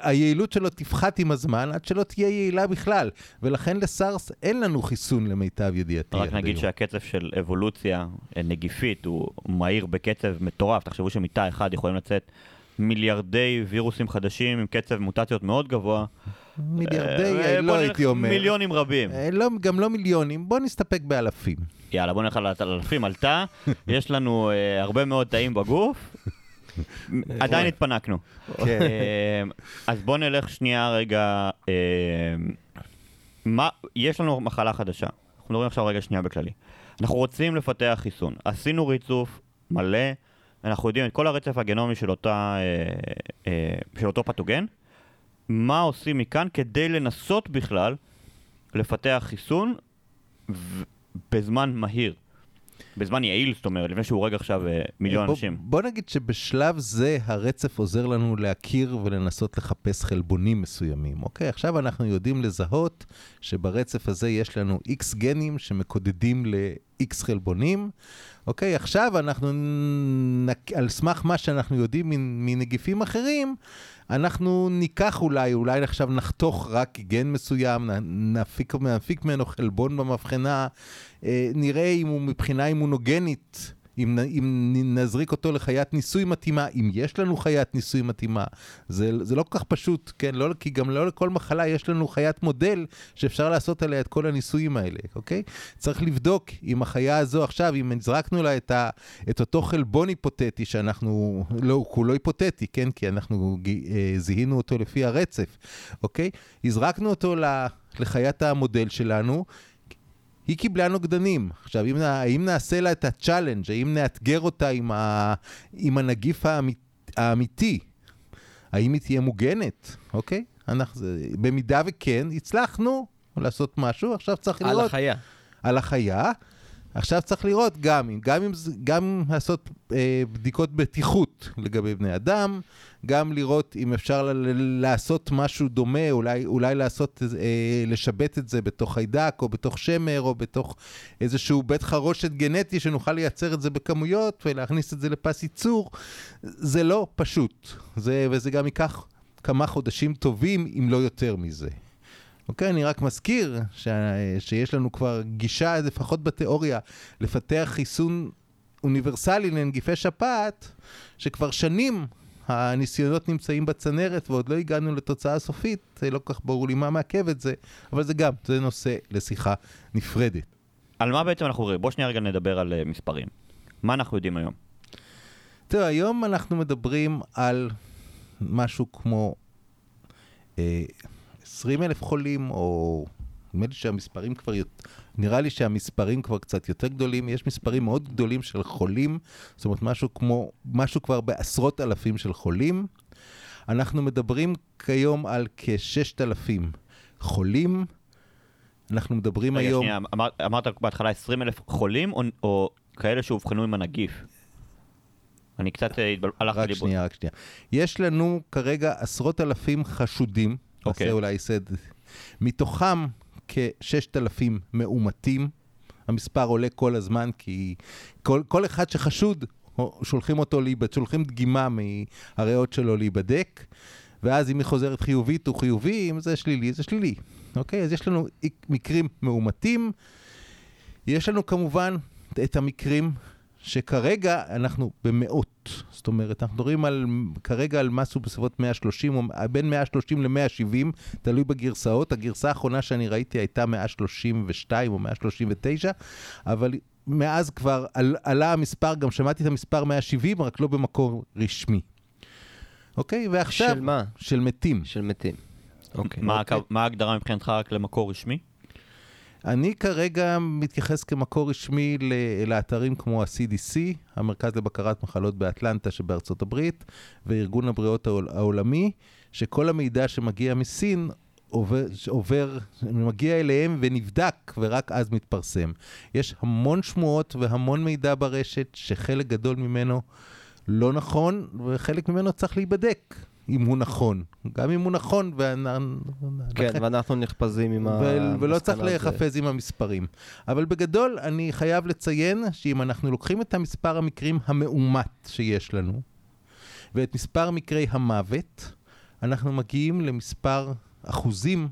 D: היעילות שלו תפחת עם הזמן עד שלא תהיה יעילה בכלל, ולכן לסארס אין לנו חיסון למיטב ידיעתי.
C: רק נגיד. שהקצב של אבולוציה אה, נגיפית הוא מהיר בקצב מטורף. תחשבו שמתא אחד יכולים לצאת מיליארדי וירוסים חדשים עם קצב מוטציות מאוד גבוה.
D: מיליארדי,
C: אה,
D: לא
C: בוא
D: הייתי אומר.
C: מיליונים רבים.
D: אה, לא, גם לא מיליונים, בוא נסתפק באלפים.
C: יאללה, בוא נלך על אלפים על תא. יש לנו אה, הרבה מאוד תאים בגוף. עדיין התפנקנו.
D: כן.
C: אה, אז בוא נלך שנייה רגע. מה, יש לנו מחלה חדשה. אנחנו מדברים עכשיו רגע שנייה בכללי. אנחנו רוצים לפתח חיסון. עשינו ריצוף מלא, אנחנו יודעים את כל הרצף הגנומי של, אותה, אה, אה, של אותו פתוגן. מה עושים מכאן כדי לנסות בכלל לפתח חיסון בזמן מהיר. בזמן יעיל, זאת אומרת, לפני שהוא הורג עכשיו אה, מיליון
D: בוא,
C: אנשים.
D: בוא נגיד שבשלב זה הרצף עוזר לנו להכיר ולנסות לחפש חלבונים מסוימים, אוקיי? עכשיו אנחנו יודעים לזהות שברצף הזה יש לנו איקס גנים שמקודדים ל-X חלבונים, אוקיי? עכשיו אנחנו, נק... על סמך מה שאנחנו יודעים מנגיפים אחרים, אנחנו ניקח אולי, אולי עכשיו נחתוך רק גן מסוים, נפיק, נפיק ממנו חלבון במבחנה, אה, נראה אם הוא מבחינה אימונוגנית, אם, אם נזריק אותו לחיית ניסוי מתאימה, אם יש לנו חיית ניסוי מתאימה. זה, זה לא כל כך פשוט, כן? לא, כי גם לא לכל מחלה יש לנו חיית מודל שאפשר לעשות עליה את כל הניסויים האלה, אוקיי? צריך לבדוק אם החיה הזו עכשיו, אם הזרקנו לה את, ה, את אותו חלבון היפותטי שאנחנו, לא, הוא כולו היפותטי, כן? כי אנחנו אה, זיהינו אותו לפי הרצף, אוקיי? הזרקנו אותו ל- לחיית המודל שלנו, היא קיבלה נוגדנים. עכשיו, אם, האם נעשה לה את ה challenge, האם נאתגר אותה עם, ה, עם הנגיף האמית, האמיתי, האם היא תהיה מוגנת, אוקיי? אנחנו, במידה וכן, הצלחנו לעשות משהו, עכשיו צריך
B: על
D: לראות
B: החיה.
D: על החיה. עכשיו צריך לראות גם, אם- גם, אם, גם לעשות אה, בדיקות בטיחות לגבי בני אדם, גם לראות אם אפשר ל- ל- לעשות משהו דומה, אולי, אולי לעשות, אה, לשבת את זה בתוך חיידק, או בתוך שמר, או בתוך איזשהו בית חרושת גנטי, שנוכל לייצר את זה בכמויות ולהכניס את זה לפס ייצור. זה לא פשוט, זה, וזה גם ייקח כמה חודשים טובים, אם לא יותר מזה. אוקיי, אני רק מזכיר ש... שיש לנו כבר גישה, לפחות בתיאוריה, לפתח חיסון אוניברסלי לנגיפי שפעת, שכבר שנים הניסיונות נמצאים בצנרת ועוד לא הגענו לתוצאה סופית, זה לא כל כך ברור לי מה מעכב את זה, אבל זה גם, זה נושא לשיחה נפרדת.
C: על מה בעצם אנחנו רואים? בוא שנייה רגע נדבר על אה, מספרים. מה אנחנו יודעים היום?
D: תראה, היום אנחנו מדברים על משהו כמו אה, 20 אלף חולים, או נדמה לי שהמספרים כבר, נראה לי שהמספרים כבר קצת יותר גדולים, יש מספרים מאוד גדולים של חולים, זאת אומרת משהו כמו, משהו כבר בעשרות אלפים של חולים. אנחנו מדברים כיום על כ-6,000 חולים. אנחנו מדברים
C: רגע,
D: היום...
C: שנייה, אמר, אמרת בהתחלה 20 אלף חולים, או, או כאלה שאובחנו עם הנגיף? אני קצת אה, התבל... הלכתי
D: רק
C: לאיבוד.
D: שנייה, רק שנייה. יש לנו כרגע עשרות אלפים חשודים,
C: אוקיי.
D: נעשה אולי סד, מתוכם כ-6,000 מאומתים. המספר עולה כל הזמן, כי כל, כל אחד שחשוד, שולחים אותו להיבדק, שולחים דגימה מהריאות שלו להיבדק, ואז אם היא חוזרת חיובית, הוא חיובי, אם זה שלילי, זה שלילי. אוקיי? אז יש לנו מקרים מאומתים. יש לנו כמובן את המקרים שכרגע אנחנו במאות. זאת אומרת, אנחנו מדברים על, כרגע על משהו בסביבות 130, או בין 130 ל-170, תלוי בגרסאות. הגרסה האחרונה שאני ראיתי הייתה 132 או 139, אבל מאז כבר על, עלה המספר, גם שמעתי את המספר 170, רק לא במקור רשמי. אוקיי? ועכשיו...
B: של מה?
D: של מתים.
B: של מתים. אוקיי.
C: מה,
D: אוקיי.
C: מה ההגדרה מבחינתך רק למקור רשמי?
D: אני כרגע מתייחס כמקור רשמי לאתרים כמו ה-CDC, המרכז לבקרת מחלות באטלנטה שבארצות הברית, וארגון הבריאות העול- העולמי, שכל המידע שמגיע מסין עובר, עובר, מגיע אליהם ונבדק, ורק אז מתפרסם. יש המון שמועות והמון מידע ברשת, שחלק גדול ממנו לא נכון, וחלק ממנו צריך להיבדק, אם הוא נכון. גם אם הוא נכון, ואנ...
B: כן, ואנחנו נחפזים עם
D: ו- ולא צריך
B: המסקנה.
D: להיחפז עם המספרים. אבל בגדול, אני חייב לציין שאם אנחנו לוקחים את המספר המקרים המאומת שיש לנו, ואת מספר מקרי המוות, אנחנו מגיעים למספר אחוזים,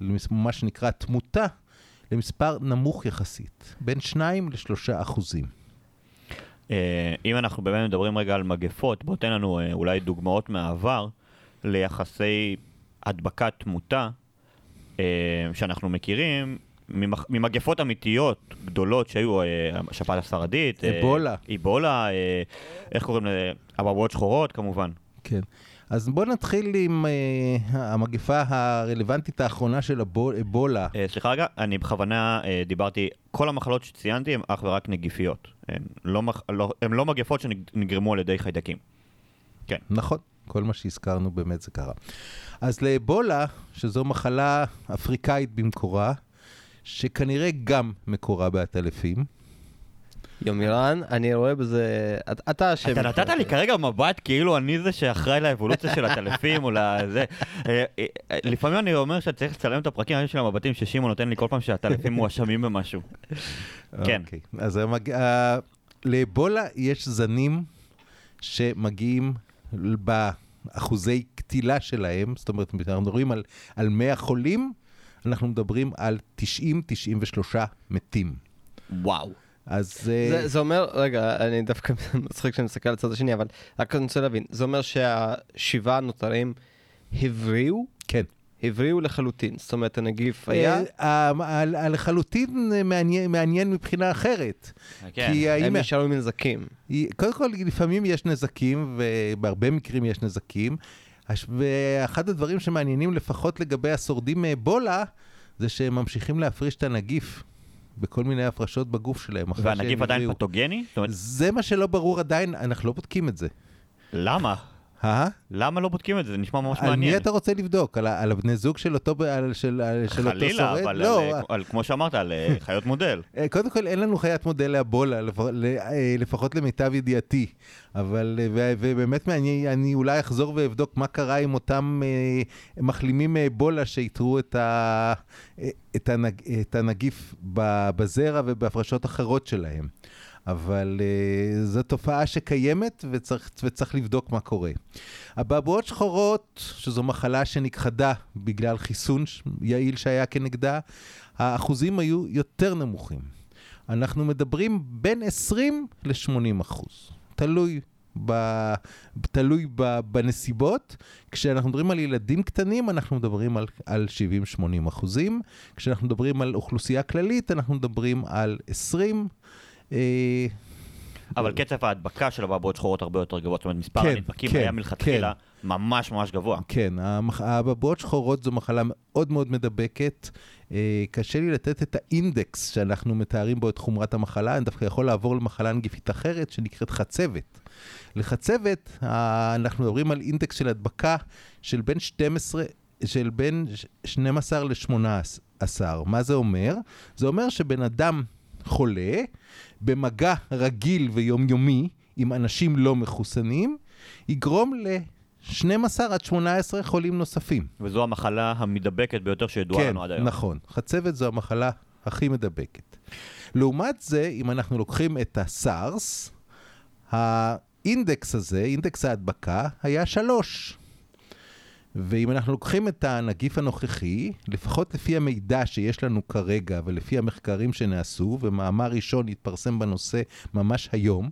D: למס- מה שנקרא תמותה, למספר נמוך יחסית, בין 2 ל-3 אחוזים.
C: אה, אם אנחנו באמת מדברים רגע על מגפות, בוא תן לנו אה, אולי דוגמאות מהעבר ליחסי הדבקת תמותה אה, שאנחנו מכירים ממגפות אמיתיות גדולות שהיו, השפעת הספרדית,
D: אבולה.
C: איבולה, איך קוראים לזה? אבעבועות שחורות כמובן.
D: כן. אז בואו נתחיל עם uh, המגפה הרלוונטית האחרונה של אבול- אבולה.
C: אה, סליחה רגע, אני בכוונה אה, דיברתי, כל המחלות שציינתי הן אך ורק נגיפיות. הן לא, מח- לא, הן לא מגפות שנגרמו על ידי חיידקים. כן.
D: נכון, כל מה שהזכרנו באמת זה קרה. אז לאבולה, שזו מחלה אפריקאית במקורה, שכנראה גם מקורה בעטלפים,
B: יומירן, אני רואה בזה... את- אתה אשם.
C: אתה נתת לי כרגע מבט כאילו אני זה שאחראי לאבולוציה של הטלפים או לזה. אה, אה, אה, לפעמים אני אומר שאתה צריך לצלם את הפרקים של המבטים ששמעון נותן לי כל פעם שהטלפים מואשמים במשהו. כן.
D: אוקיי. אז המג... ה... לאבולה יש זנים שמגיעים באחוזי קטילה שלהם, זאת אומרת, אנחנו מדברים על, על 100 חולים, אנחנו מדברים על 90-93 מתים.
C: וואו.
D: אז...
B: זה, זה אומר, רגע, אני דווקא מצחיק שאני מסתכל על הצד השני, אבל רק אני רוצה להבין, זה אומר שהשבעה הנותרים הבריאו?
D: כן.
B: הבריאו לחלוטין, זאת אומרת הנגיף היה,
D: אה, ה- ה- לחלוטין מעניין, מעניין מבחינה אחרת.
C: כן.
B: הם נשארו עם נזקים.
D: היא- קודם כל, לפעמים יש נזקים, ובהרבה מקרים יש נזקים. ואחד הדברים שמעניינים לפחות לגבי השורדים מאבולה, זה שהם ממשיכים להפריש את הנגיף בכל מיני הפרשות בגוף שלהם.
C: והנגיף עדיין. פתוגני?
D: זה מה שלא ברור עדיין, אנחנו לא בודקים את זה.
C: למה?
D: אה?
C: למה לא בודקים את זה? זה נשמע ממש
D: על מי
C: מעניין.
D: אתה רוצה לבדוק? על, על הבני זוג של אותו, על, של, על, של אותו
C: חלילה,
D: שורד?
C: אבל
D: לא,
C: על, על, כמו שאמרת, על אה, חיות מודל.
D: אה, קודם כל, אין לנו חיית מודל לאבולה, אה, לפחות למיטב ידיעתי. אבל, אה, ובאמת מעניין, אני אולי אחזור ואבדוק מה קרה עם אותם אה, מחלימים מאבולה שאיתרו את, ה... אה, את, הנג... את הנגיף בזרע ובהפרשות אחרות שלהם. אבל uh, זו תופעה שקיימת וצריך, וצריך לבדוק מה קורה. אבעבועות שחורות, שזו מחלה שנכחדה בגלל חיסון יעיל שהיה כנגדה, האחוזים היו יותר נמוכים. אנחנו מדברים בין 20 ל-80 אחוז. תלוי, ב, תלוי ב, בנסיבות. כשאנחנו מדברים על ילדים קטנים, אנחנו מדברים על, על 70-80 אחוזים. כשאנחנו מדברים על אוכלוסייה כללית, אנחנו מדברים על 20. אה,
C: אבל קצב ההדבקה של אבעבועות שחורות הרבה יותר גבוה, זאת אומרת, מספר
D: כן,
C: הנדבקים
D: כן,
C: היה מלכתחילה ממש ממש גבוה.
D: כן, האבעבועות שחורות זו מחלה מאוד מאוד מדבקת. אה, קשה לי לתת את האינדקס שאנחנו מתארים בו את חומרת המחלה, אני דווקא יכול לעבור למחלה נגיפית אחרת שנקראת חצבת. לחצבת, אנחנו מדברים על אינדקס של הדבקה של בין 12, של בין 12 ל-18. מה זה אומר? זה אומר שבן אדם חולה, במגע רגיל ויומיומי עם אנשים לא מחוסנים, יגרום ל-12 עד 18 חולים נוספים.
C: וזו המחלה המדבקת ביותר שידועה
D: כן,
C: לנו עד היום.
D: נכון. חצבת זו המחלה הכי מדבקת. לעומת זה, אם אנחנו לוקחים את הסארס, האינדקס הזה, אינדקס ההדבקה, היה שלוש. ואם אנחנו לוקחים את הנגיף הנוכחי, לפחות לפי המידע שיש לנו כרגע ולפי המחקרים שנעשו, ומאמר ראשון התפרסם בנושא ממש היום,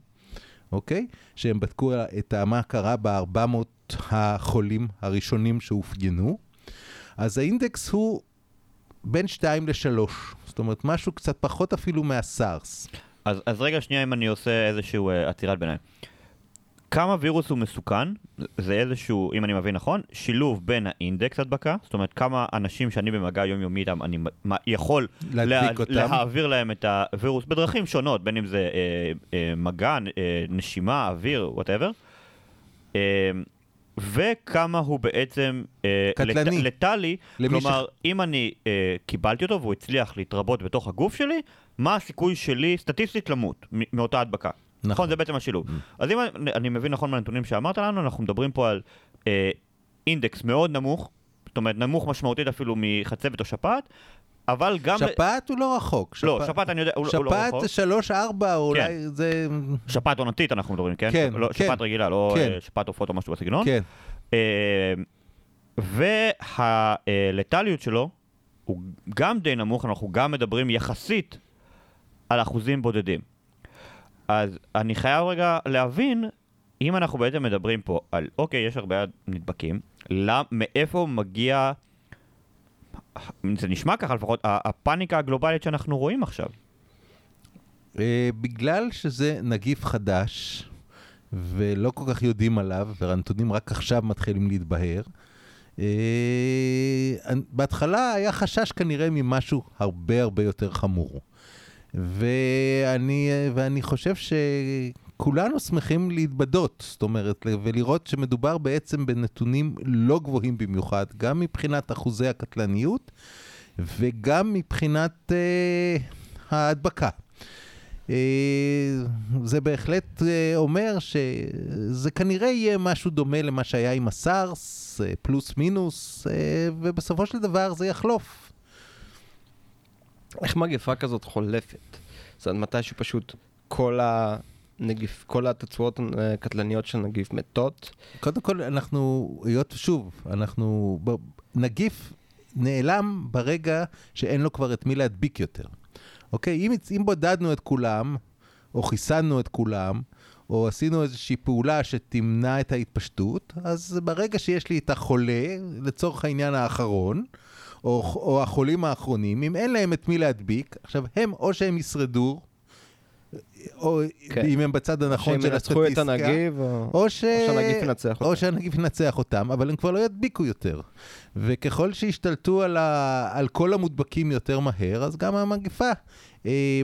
D: אוקיי? שהם בדקו את מה קרה ב-400 החולים הראשונים שאופיינו, אז האינדקס הוא בין 2 ל-3, זאת אומרת משהו קצת פחות אפילו מהסארס.
C: אז, אז רגע שנייה אם אני עושה איזשהו uh, עצירת ביניים. כמה וירוס הוא מסוכן, זה איזשהו, אם אני מבין נכון, שילוב בין האינדקס הדבקה, זאת אומרת כמה אנשים שאני במגע יומיומי איתם, אני מה, יכול
D: אותם.
C: להעביר להם את הווירוס בדרכים שונות, בין אם זה אה, אה, מגע, אה, נשימה, אוויר, וואטאבר. אה, וכמה הוא בעצם אה,
D: קטלני.
C: לט, לטלי, כלומר,
D: ש-
C: אם אני אה, קיבלתי אותו והוא הצליח להתרבות בתוך הגוף שלי, מה הסיכוי שלי סטטיסטית למות מאותה הדבקה? נכון,
D: נכון.
C: זה בעצם השילוב. אז אם אני, מבין נכון מהנתונים שאמרת לנו, אנחנו מדברים פה על אה, אינדקס מאוד נמוך, זאת אומרת נמוך משמעותית אפילו מחצבת או שפעת, אבל גם...
D: שפעת הוא לא רחוק.
C: לא, שפעת אני יודע, הוא, הוא לא
D: שפעת
C: רחוק.
D: זה שלוש, ארבע, אולי זה...
C: שפעת עונתית אנחנו מדברים, כן?
D: כן,
C: לא,
D: כן.
C: שפעת רגילה, לא
D: כן.
C: אה, שפעת עופות או משהו בסגנון.
D: כן.
C: אה, והלטליות שלו הוא גם די נמוך, אנחנו גם מדברים יחסית על אחוזים בודדים. אז אני חייב רגע להבין, אם אנחנו בעצם מדברים פה על, אוקיי, יש הרבה נדבקים, למ, מאיפה מגיע, זה נשמע ככה לפחות, הפאניקה הגלובלית שאנחנו רואים עכשיו.
D: אה, בגלל שזה נגיף חדש, ולא כל כך יודעים עליו, והנתונים רק עכשיו מתחילים להתבהר, אה, בהתחלה היה חשש כנראה ממשהו הרבה הרבה יותר חמור. ואני, ואני חושב שכולנו שמחים להתבדות, זאת אומרת, ולראות שמדובר בעצם בנתונים לא גבוהים במיוחד, גם מבחינת אחוזי הקטלניות וגם מבחינת אה, ההדבקה. אה, זה בהחלט אה, אומר שזה כנראה יהיה משהו דומה למה שהיה עם הסארס, אה, פלוס מינוס, אה, ובסופו של דבר זה יחלוף.
B: איך מגפה כזאת חולפת? זאת אומרת, מתי שפשוט כל הנגיף, כל התצורות הקטלניות של נגיף מתות?
D: קודם כל, אנחנו, היות שוב, אנחנו, ב- נגיף נעלם ברגע שאין לו כבר את מי להדביק יותר. אוקיי? אם, אם בודדנו את כולם, או חיסנו את כולם, או עשינו איזושהי פעולה שתמנע את ההתפשטות, אז ברגע שיש לי את החולה, לצורך העניין האחרון, או, או החולים האחרונים, אם אין להם את מי להדביק, עכשיו הם או שהם ישרדו, או
B: כן.
D: אם הם בצד הנכון
B: שהם
D: של
B: ינצחו את
D: הסטטיסטיקה,
B: הנגיב, או...
D: או, ש...
B: או שהנגיף ינצח אותם.
D: או שהנגיף ינצח אותם, אבל הם כבר לא ידביקו יותר. וככל שישתלטו על, ה... על כל המודבקים יותר מהר, אז גם המגפה אה,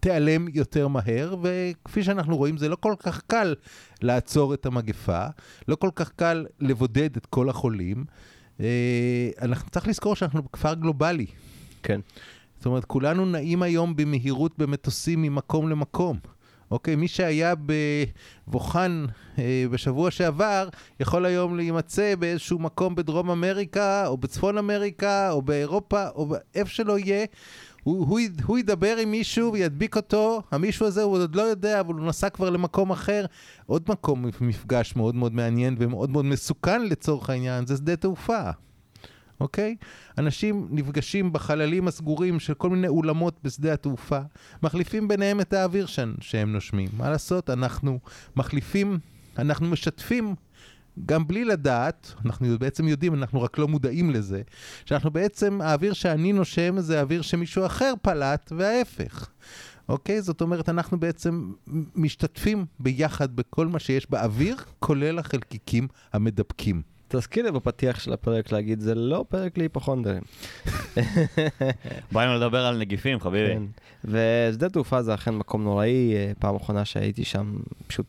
D: תיעלם יותר מהר, וכפי שאנחנו רואים, זה לא כל כך קל לעצור את המגפה, לא כל כך קל לבודד את כל החולים. אה, אנחנו צריך לזכור שאנחנו בכפר גלובלי.
B: כן.
D: זאת אומרת, כולנו נעים היום במהירות במטוסים ממקום למקום. אוקיי, מי שהיה בבוכן אה, בשבוע שעבר, יכול היום להימצא באיזשהו מקום בדרום אמריקה, או בצפון אמריקה, או באירופה, או איפה שלא יהיה. הוא, הוא, הוא ידבר עם מישהו וידביק אותו, המישהו הזה הוא עוד לא יודע, אבל הוא נסע כבר למקום אחר. עוד מקום מפגש מאוד מאוד מעניין ומאוד מאוד מסוכן לצורך העניין, זה שדה תעופה. אוקיי? אנשים נפגשים בחללים הסגורים של כל מיני אולמות בשדה התעופה, מחליפים ביניהם את האוויר. שהם נושמים. מה לעשות? אנחנו מחליפים, אנחנו משתפים, גם בלי לדעת, אנחנו בעצם יודעים, אנחנו רק לא מודעים לזה, שאנחנו בעצם, האוויר שאני נושם זה אוויר שמישהו אחר פלט, וההפך. אוקיי? זאת אומרת, אנחנו בעצם משתתפים ביחד בכל מה שיש באוויר, כולל החלקיקים המדבקים.
B: תזכיר לי בפתיח של הפרק להגיד, זה לא פרק להיפוכונדרים.
C: באנו לדבר על נגיפים, חביבי.
B: כן. ושדה תעופה זה אכן מקום נוראי, אה, פעם אחרונה שהייתי שם, פשוט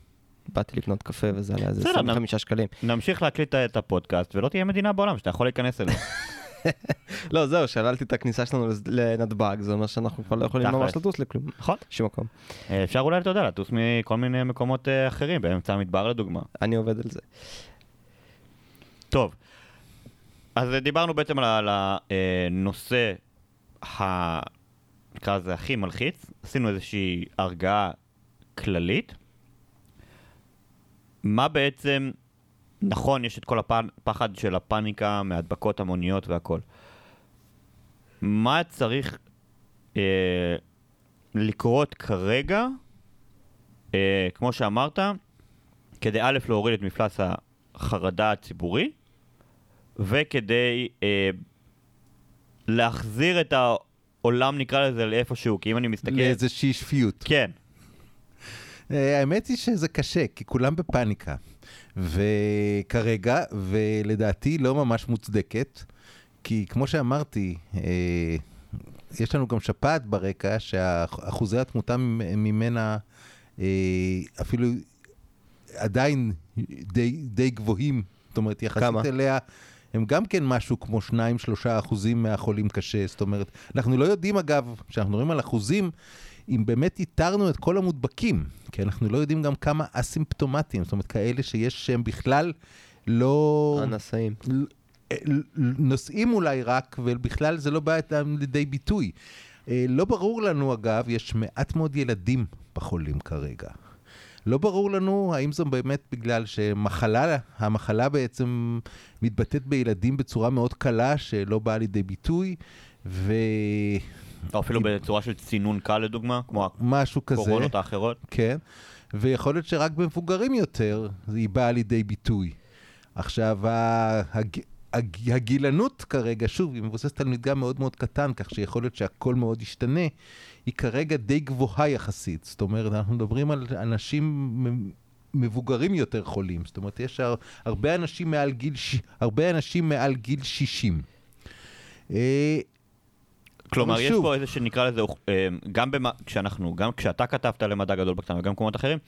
B: באתי לקנות קפה וזה עלה איזה
C: בסדר,
B: 25 שקלים.
C: נמשיך להקליט את הפודקאסט, ולא תהיה מדינה בעולם שאתה יכול להיכנס אליה.
B: לא, זהו, שללתי את הכניסה שלנו לנתב"ג, זה אומר שאנחנו כבר לא יכולים. ממש לטוס לכלום.
C: נכון.
B: שום מקום.
C: אה, אפשר אולי, אתה יודע, לטוס מכל מיני מקומות אה, אחרים, באמצע המדבר לדוגמה.
B: אני עובד על זה.
C: טוב, אז דיברנו בעצם על הנושא, ה... נקרא לזה הכי מלחיץ, עשינו איזושהי הרגעה כללית. מה בעצם, נכון, יש את כל הפחד של הפאניקה מהדבקות המוניות והכל. מה צריך אה, לקרות כרגע, אה, כמו שאמרת, כדי א', להוריד את מפלס החרדה הציבורי, וכדי אה, להחזיר את העולם, נקרא לזה, לאיפשהו, כי אם אני מסתכל...
D: לאיזושהי שפיות.
C: כן,
D: האמת היא שזה קשה, כי כולם בפאניקה. וכרגע, ולדעתי לא ממש מוצדקת, כי כמו שאמרתי, אה, יש לנו גם שפעת ברקע, שאחוזי התמותה ממנה אה, אפילו עדיין די, די גבוהים. זאת אומרת, יחסית
B: כמה?
D: אליה, הם גם כן משהו כמו 2-3 אחוזים מהחולים קשה. זאת אומרת, אנחנו לא יודעים אגב, כשאנחנו מדברים על אחוזים, אם באמת איתרנו את כל המודבקים, כי אנחנו לא יודעים גם כמה אסימפטומטיים, זאת אומרת, כאלה שיש שהם בכלל לא...
B: הנשאים.
D: נושאים אולי רק, ובכלל זה לא בא לידי ביטוי. אה, לא ברור לנו, אגב, יש מעט מאוד ילדים בחולים כרגע. לא ברור לנו האם זה באמת בגלל שמחלה, המחלה בעצם מתבטאת בילדים בצורה מאוד קלה, שלא באה לידי ביטוי,
C: או אפילו בצורה של צינון קל לדוגמה, כמו. הקורונות האחרות.
D: כן, ויכול להיות שרק במבוגרים יותר היא באה לידי ביטוי. עכשיו, הג... הג... הגילנות כרגע, שוב, היא מבוססת על מדגם מאוד מאוד קטן, כך שיכול להיות שהכל מאוד ישתנה, היא כרגע די גבוהה יחסית. זאת אומרת, אנחנו מדברים על אנשים מבוגרים יותר חולים. זאת אומרת, יש הר... הרבה אנשים מעל גיל, ש... הרבה אנשים מעל גיל 60.
C: כלומר, יש פה איזה שנקרא לזה, אה, גם במה, כשאנחנו, גם כשאתה כתבת למדע גדול בקטנה וגם במקומות אחרים,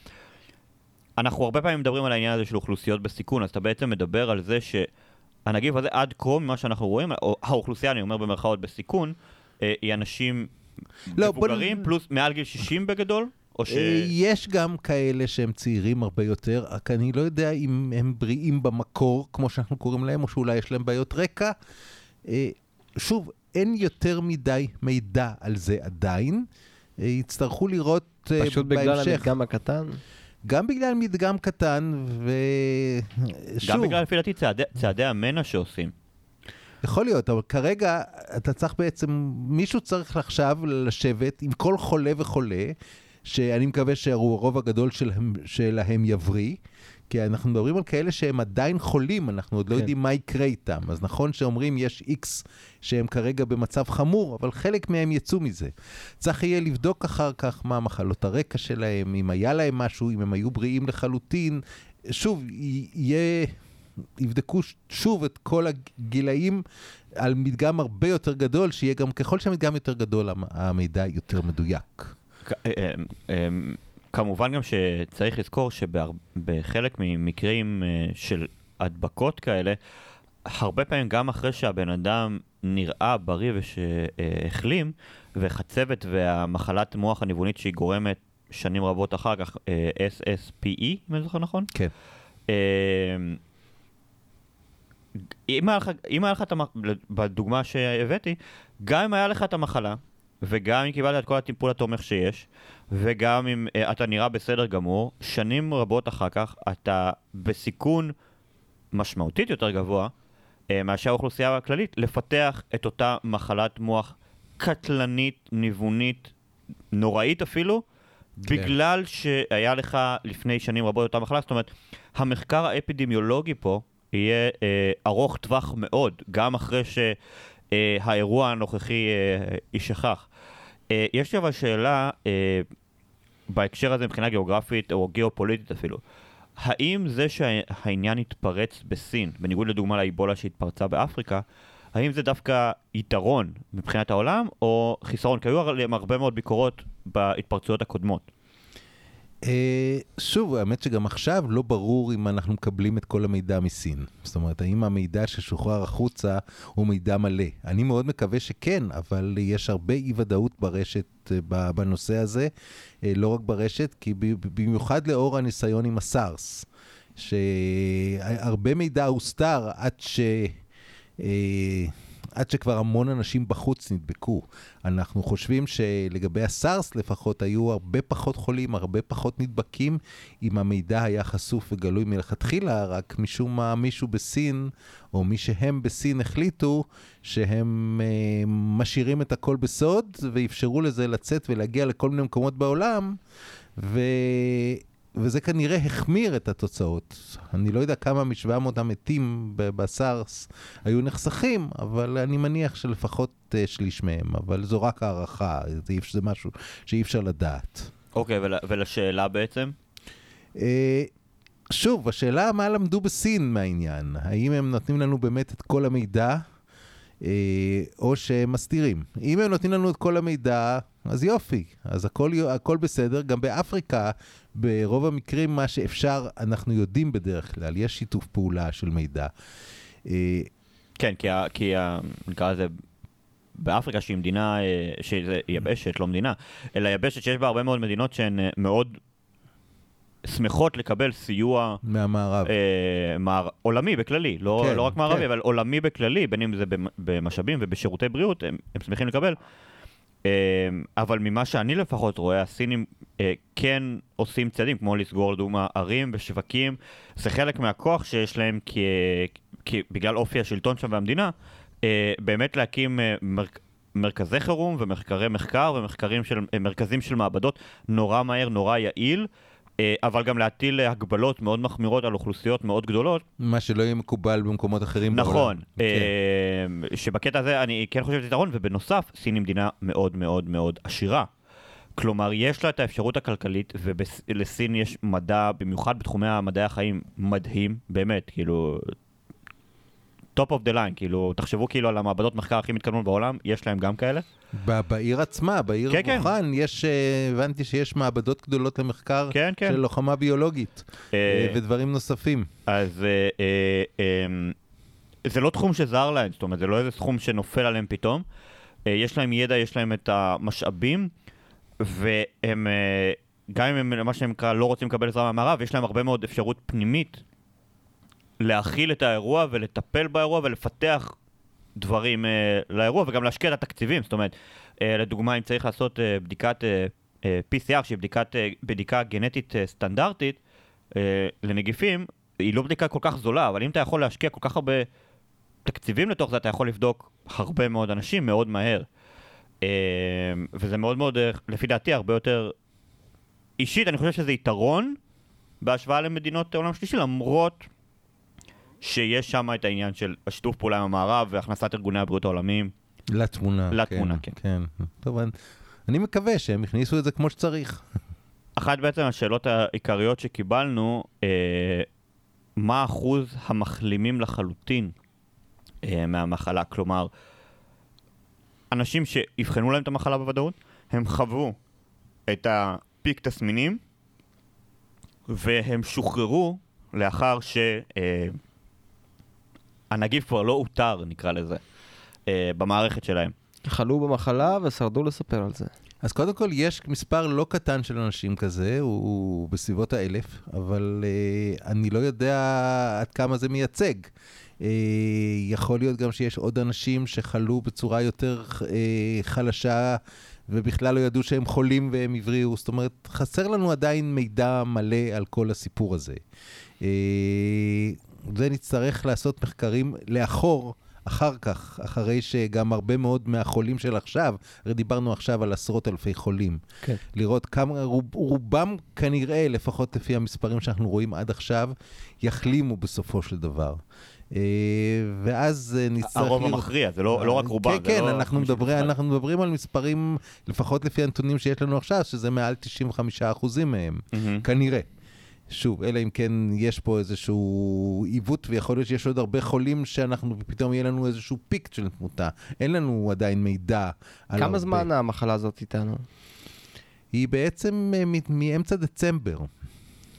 C: אנחנו הרבה פעמים מדברים על העניין הזה של אוכלוסיות בסיכון, אז אתה בעצם מדבר על זה שהנגיף הזה עד כה, ממה שאנחנו רואים, או האוכלוסייה, אני אומר במרכאות, בסיכון, אה, היא אנשים
D: לא, בוא
C: מבוגרים, פלוס מעל גיל 60 בגדול, או ש...
D: אה, יש גם כאלה שהם צעירים הרבה יותר, רק אני לא יודע אם הם בריאים במקור, כמו שאנחנו קוראים להם, או שאולי יש להם בעיות רקע. שוב, אין יותר מדי מידע על זה עדיין. אה, יצטרכו לראות אה,
B: פשוט בגלל
D: בהמשך.
B: המדגם הקטן.
D: גם בגלל מדגם קטן, ושוב,
C: גם בגלל, לפי דעתי, צעדי, צעדי המנע שעושים.
D: יכול להיות, אבל כרגע אתה צריך בעצם, מישהו צריך עכשיו לשבת עם כל חולה וחולה, שאני מקווה שהרוב הגדול שלהם, שלהם יבריא, כי אנחנו מדברים על כאלה שהם עדיין חולים, אנחנו עוד לא
B: כן.
D: יודעים מה יקרה איתם. אז נכון שאומרים יש איקס שהם כרגע במצב חמור, אבל חלק מהם יצאו מזה. צריך יהיה לבדוק אחר כך מה מחלות הרקע שלהם, אם היה להם משהו, אם הם היו בריאים לחלוטין. שוב, יהיה... יבדקו שוב את כל הגילאים על מדגם הרבה יותר גדול, שיהיה גם, ככל שהמדגם יותר גדול, המ- המידע יותר מדויק.
C: כמובן גם שצריך לזכור שבחלק ממקרים אה, של הדבקות כאלה, הרבה פעמים גם אחרי שהבן אדם נראה בריא ושהחלים, וחצבת והמחלת מוח הניוונית שהיא גורמת שנים רבות אחר כך, אה, SSPE, אם אני זוכר נכון?
D: כן.
C: אה, אם היה לך, אם היה לך את המח... בדוגמה שהבאתי, גם אם היה לך את המחלה, וגם אם קיבלת את כל הטיפול התומך שיש, וגם אם uh, אתה נראה בסדר גמור, שנים רבות אחר כך אתה בסיכון משמעותית יותר גבוה uh, מאשר האוכלוסייה הכללית לפתח את אותה מחלת מוח קטלנית, ניוונית, נוראית אפילו, בגלל שהיה לך לפני שנים רבות אותה מחלה. זאת אומרת, המחקר האפידמיולוגי פה יהיה אה, ארוך טווח מאוד, גם אחרי שהאירוע הנוכחי אה, יישכח. אה, יש לי אבל שאלה אה, בהקשר הזה מבחינה גיאוגרפית או גיאופוליטית אפילו. האם זה שהעניין התפרץ בסין, בניגוד לדוגמה לאיבולה שהתפרצה באפריקה, האם זה דווקא יתרון מבחינת העולם או חיסרון? כי היו הרבה מאוד ביקורות בהתפרצויות הקודמות.
D: אה, שוב, האמת שגם עכשיו לא ברור אם אנחנו מקבלים את כל המידע מסין. זאת אומרת, האם המידע ששוחרר החוצה הוא מידע מלא? אני מאוד מקווה שכן, אבל יש הרבה אי ודאות ברשת אה, בנושא הזה, אה, לא רק ברשת, כי במיוחד לאור הניסיון עם הסארס, שהרבה מידע הוסתר עד ש... עד שכבר המון אנשים בחוץ נדבקו. אנחנו חושבים שלגבי הסארס לפחות היו הרבה פחות חולים, הרבה פחות נדבקים, אם המידע היה חשוף וגלוי מלכתחילה, רק משום מה מישהו בסין, או מי שהם בסין החליטו שהם אה, משאירים את הכל בסוד, ואפשרו לזה לצאת ולהגיע לכל מיני מקומות בעולם, ו... וזה כנראה החמיר את התוצאות. אני לא יודע כמה מ-700 המתים בסארס היו נחסכים, אבל אני מניח שלפחות uh, שליש מהם, אבל זו רק הערכה, זה, זה משהו שאי אפשר לדעת.
C: אוקיי, okay, ול, ולשאלה בעצם? Uh,
D: שוב, השאלה מה למדו בסין מהעניין. האם הם נותנים לנו באמת את כל המידע, או שהם מסתירים. אם הם נותנים לנו את כל המידע, אז יופי, אז הכל, הכל בסדר. גם באפריקה, ברוב המקרים, מה שאפשר, אנחנו יודעים בדרך כלל, יש שיתוף פעולה של מידע.
C: אה, כן, כי, כי נקרא לזה, באפריקה שהיא מדינה, אה, שזה יבשת, לא מדינה, אלא יבשת שיש בה הרבה מאוד מדינות שהן אה, מאוד שמחות לקבל סיוע
D: מהמערב.
C: אה, מער, עולמי בכללי, לא, כן, לא רק מערבי, כן. אבל עולמי בכללי, בין אם זה במשאבים ובשירותי בריאות, הם, הם שמחים לקבל. אמ, אבל ממה שאני לפחות רואה, הסינים אה, כן עושים צעדים, כמו לסגור לדוגמה ערים ושווקים. זה חלק מהכוח שיש להם כי, כי בגלל אופי השלטון שם והמדינה, אה, באמת להקים אה, מרכ... מרכזי חירום ומחקרי מחקר ומחקרים של, מרכזים של מעבדות נורא מהר, נורא יעיל. אה, אבל גם להטיל הגבלות מאוד מחמירות על אוכלוסיות מאוד גדולות.
D: מה שלא יהיה מקובל במקומות אחרים
C: נכון, בעולם. נכון, כן. שבקטע הזה אני כן חושב שזה יתרון, ובנוסף, סין היא מדינה מאוד מאוד מאוד עשירה. כלומר, יש לה את האפשרות הכלכלית, ולסין יש מדע, במיוחד בתחומי המדעי החיים, מדהים, באמת, כאילו, top of the line, כאילו, תחשבו כאילו על המעבדות מחקר הכי מתקדמות בעולם, יש להם גם כאלה.
D: בעיר עצמה, בעיר כן, כן. ווחן, כן. יש, אה, הבנתי שיש מעבדות גדולות למחקר כן, כן. של לוחמה ביולוגית אה, אה, ודברים נוספים.
C: אז אה, אה, אה, זה לא תחום שזר להם, זאת אומרת, זה לא איזה סכום שנופל עליהם פתאום. אה, יש להם ידע, יש להם את המשאבים, והם, אה, גם אם הם, מה שהם נקרא, לא רוצים לקבל עזרה מהמערב, יש להם הרבה מאוד אפשרות פנימית להכיל את האירוע ולטפל באירוע ולפתח דברים uh, לאירוע וגם להשקיע את התקציבים. זאת אומרת, uh, לדוגמה, אם צריך לעשות uh, בדיקת uh, uh, PCR, שהיא בדיקת, uh, בדיקה גנטית uh, סטנדרטית uh, לנגיפים, היא לא בדיקה כל כך זולה, אבל אם אתה יכול להשקיע כל כך הרבה תקציבים לתוך זה, אתה יכול לבדוק הרבה מאוד אנשים מאוד מהר. Uh, וזה מאוד מאוד, uh, לפי דעתי, הרבה יותר... אישית, אני חושב שזה יתרון בהשוואה למדינות עולם שלישי, למרות שיש שם את העניין של השיתוף פעולה עם המערב והכנסת ארגוני הבריאות העולמיים.
D: לתמונה.
C: לתמונה, כן.
D: כן. כן. טוב, אני, אני מקווה שהם הכניסו את זה כמו שצריך.
C: אחת בעצם השאלות העיקריות שקיבלנו, אה, מה אחוז המחלימים לחלוטין אה, מהמחלה? כלומר, אנשים שאבחנו להם את המחלה בוודאות, הם חוו את הפיק תסמינים, והם שוחררו לאחר ש... אה, הנגיף כבר לא אותר, נקרא לזה, אה, במערכת שלהם.
B: חלו במחלה ושרדו לספר על זה.
D: אז קודם כל, יש מספר לא קטן של אנשים כזה, הוא, הוא בסביבות האלף, אבל אה, אני לא יודע עד כמה זה מייצג. אה, יכול להיות גם שיש עוד אנשים שחלו בצורה יותר אה, חלשה ובכלל לא ידעו שהם חולים והם הבריאו. זאת אומרת, חסר לנו עדיין מידע מלא על כל הסיפור הזה. אה, זה נצטרך לעשות מחקרים לאחור. אחר כך, אחרי שגם הרבה מאוד מהחולים של עכשיו, הרי דיברנו עכשיו על עשרות אלפי חולים. כן. לראות כמה, רוב, רובם כנראה, לפחות לפי המספרים שאנחנו רואים עד עכשיו, יחלימו בסופו של דבר. אה, ואז אה, נצטרך...
C: הרוב
D: לראות-
C: המכריע, זה לא לא רק רובם.
D: כן, כן,
C: לא
D: אנחנו
C: 51.
D: מדברים, אנחנו מדברים על מספרים, לפחות לפי הנתונים שיש לנו עכשיו, שזה מעל 95% מהם,
C: מהמם.
D: כנראה. שוב, אלא אם כן יש פה איזשהו עיוות, ויכול להיות שיש עוד הרבה חולים שאנחנו, פתאום יהיה לנו איזשהו פיק של תמותה. אין לנו עדיין מידע על
B: כמה
D: הרבה.
B: זמן המחלה הזאת איתנו?
D: היא בעצם אה, מאמצע דצמבר.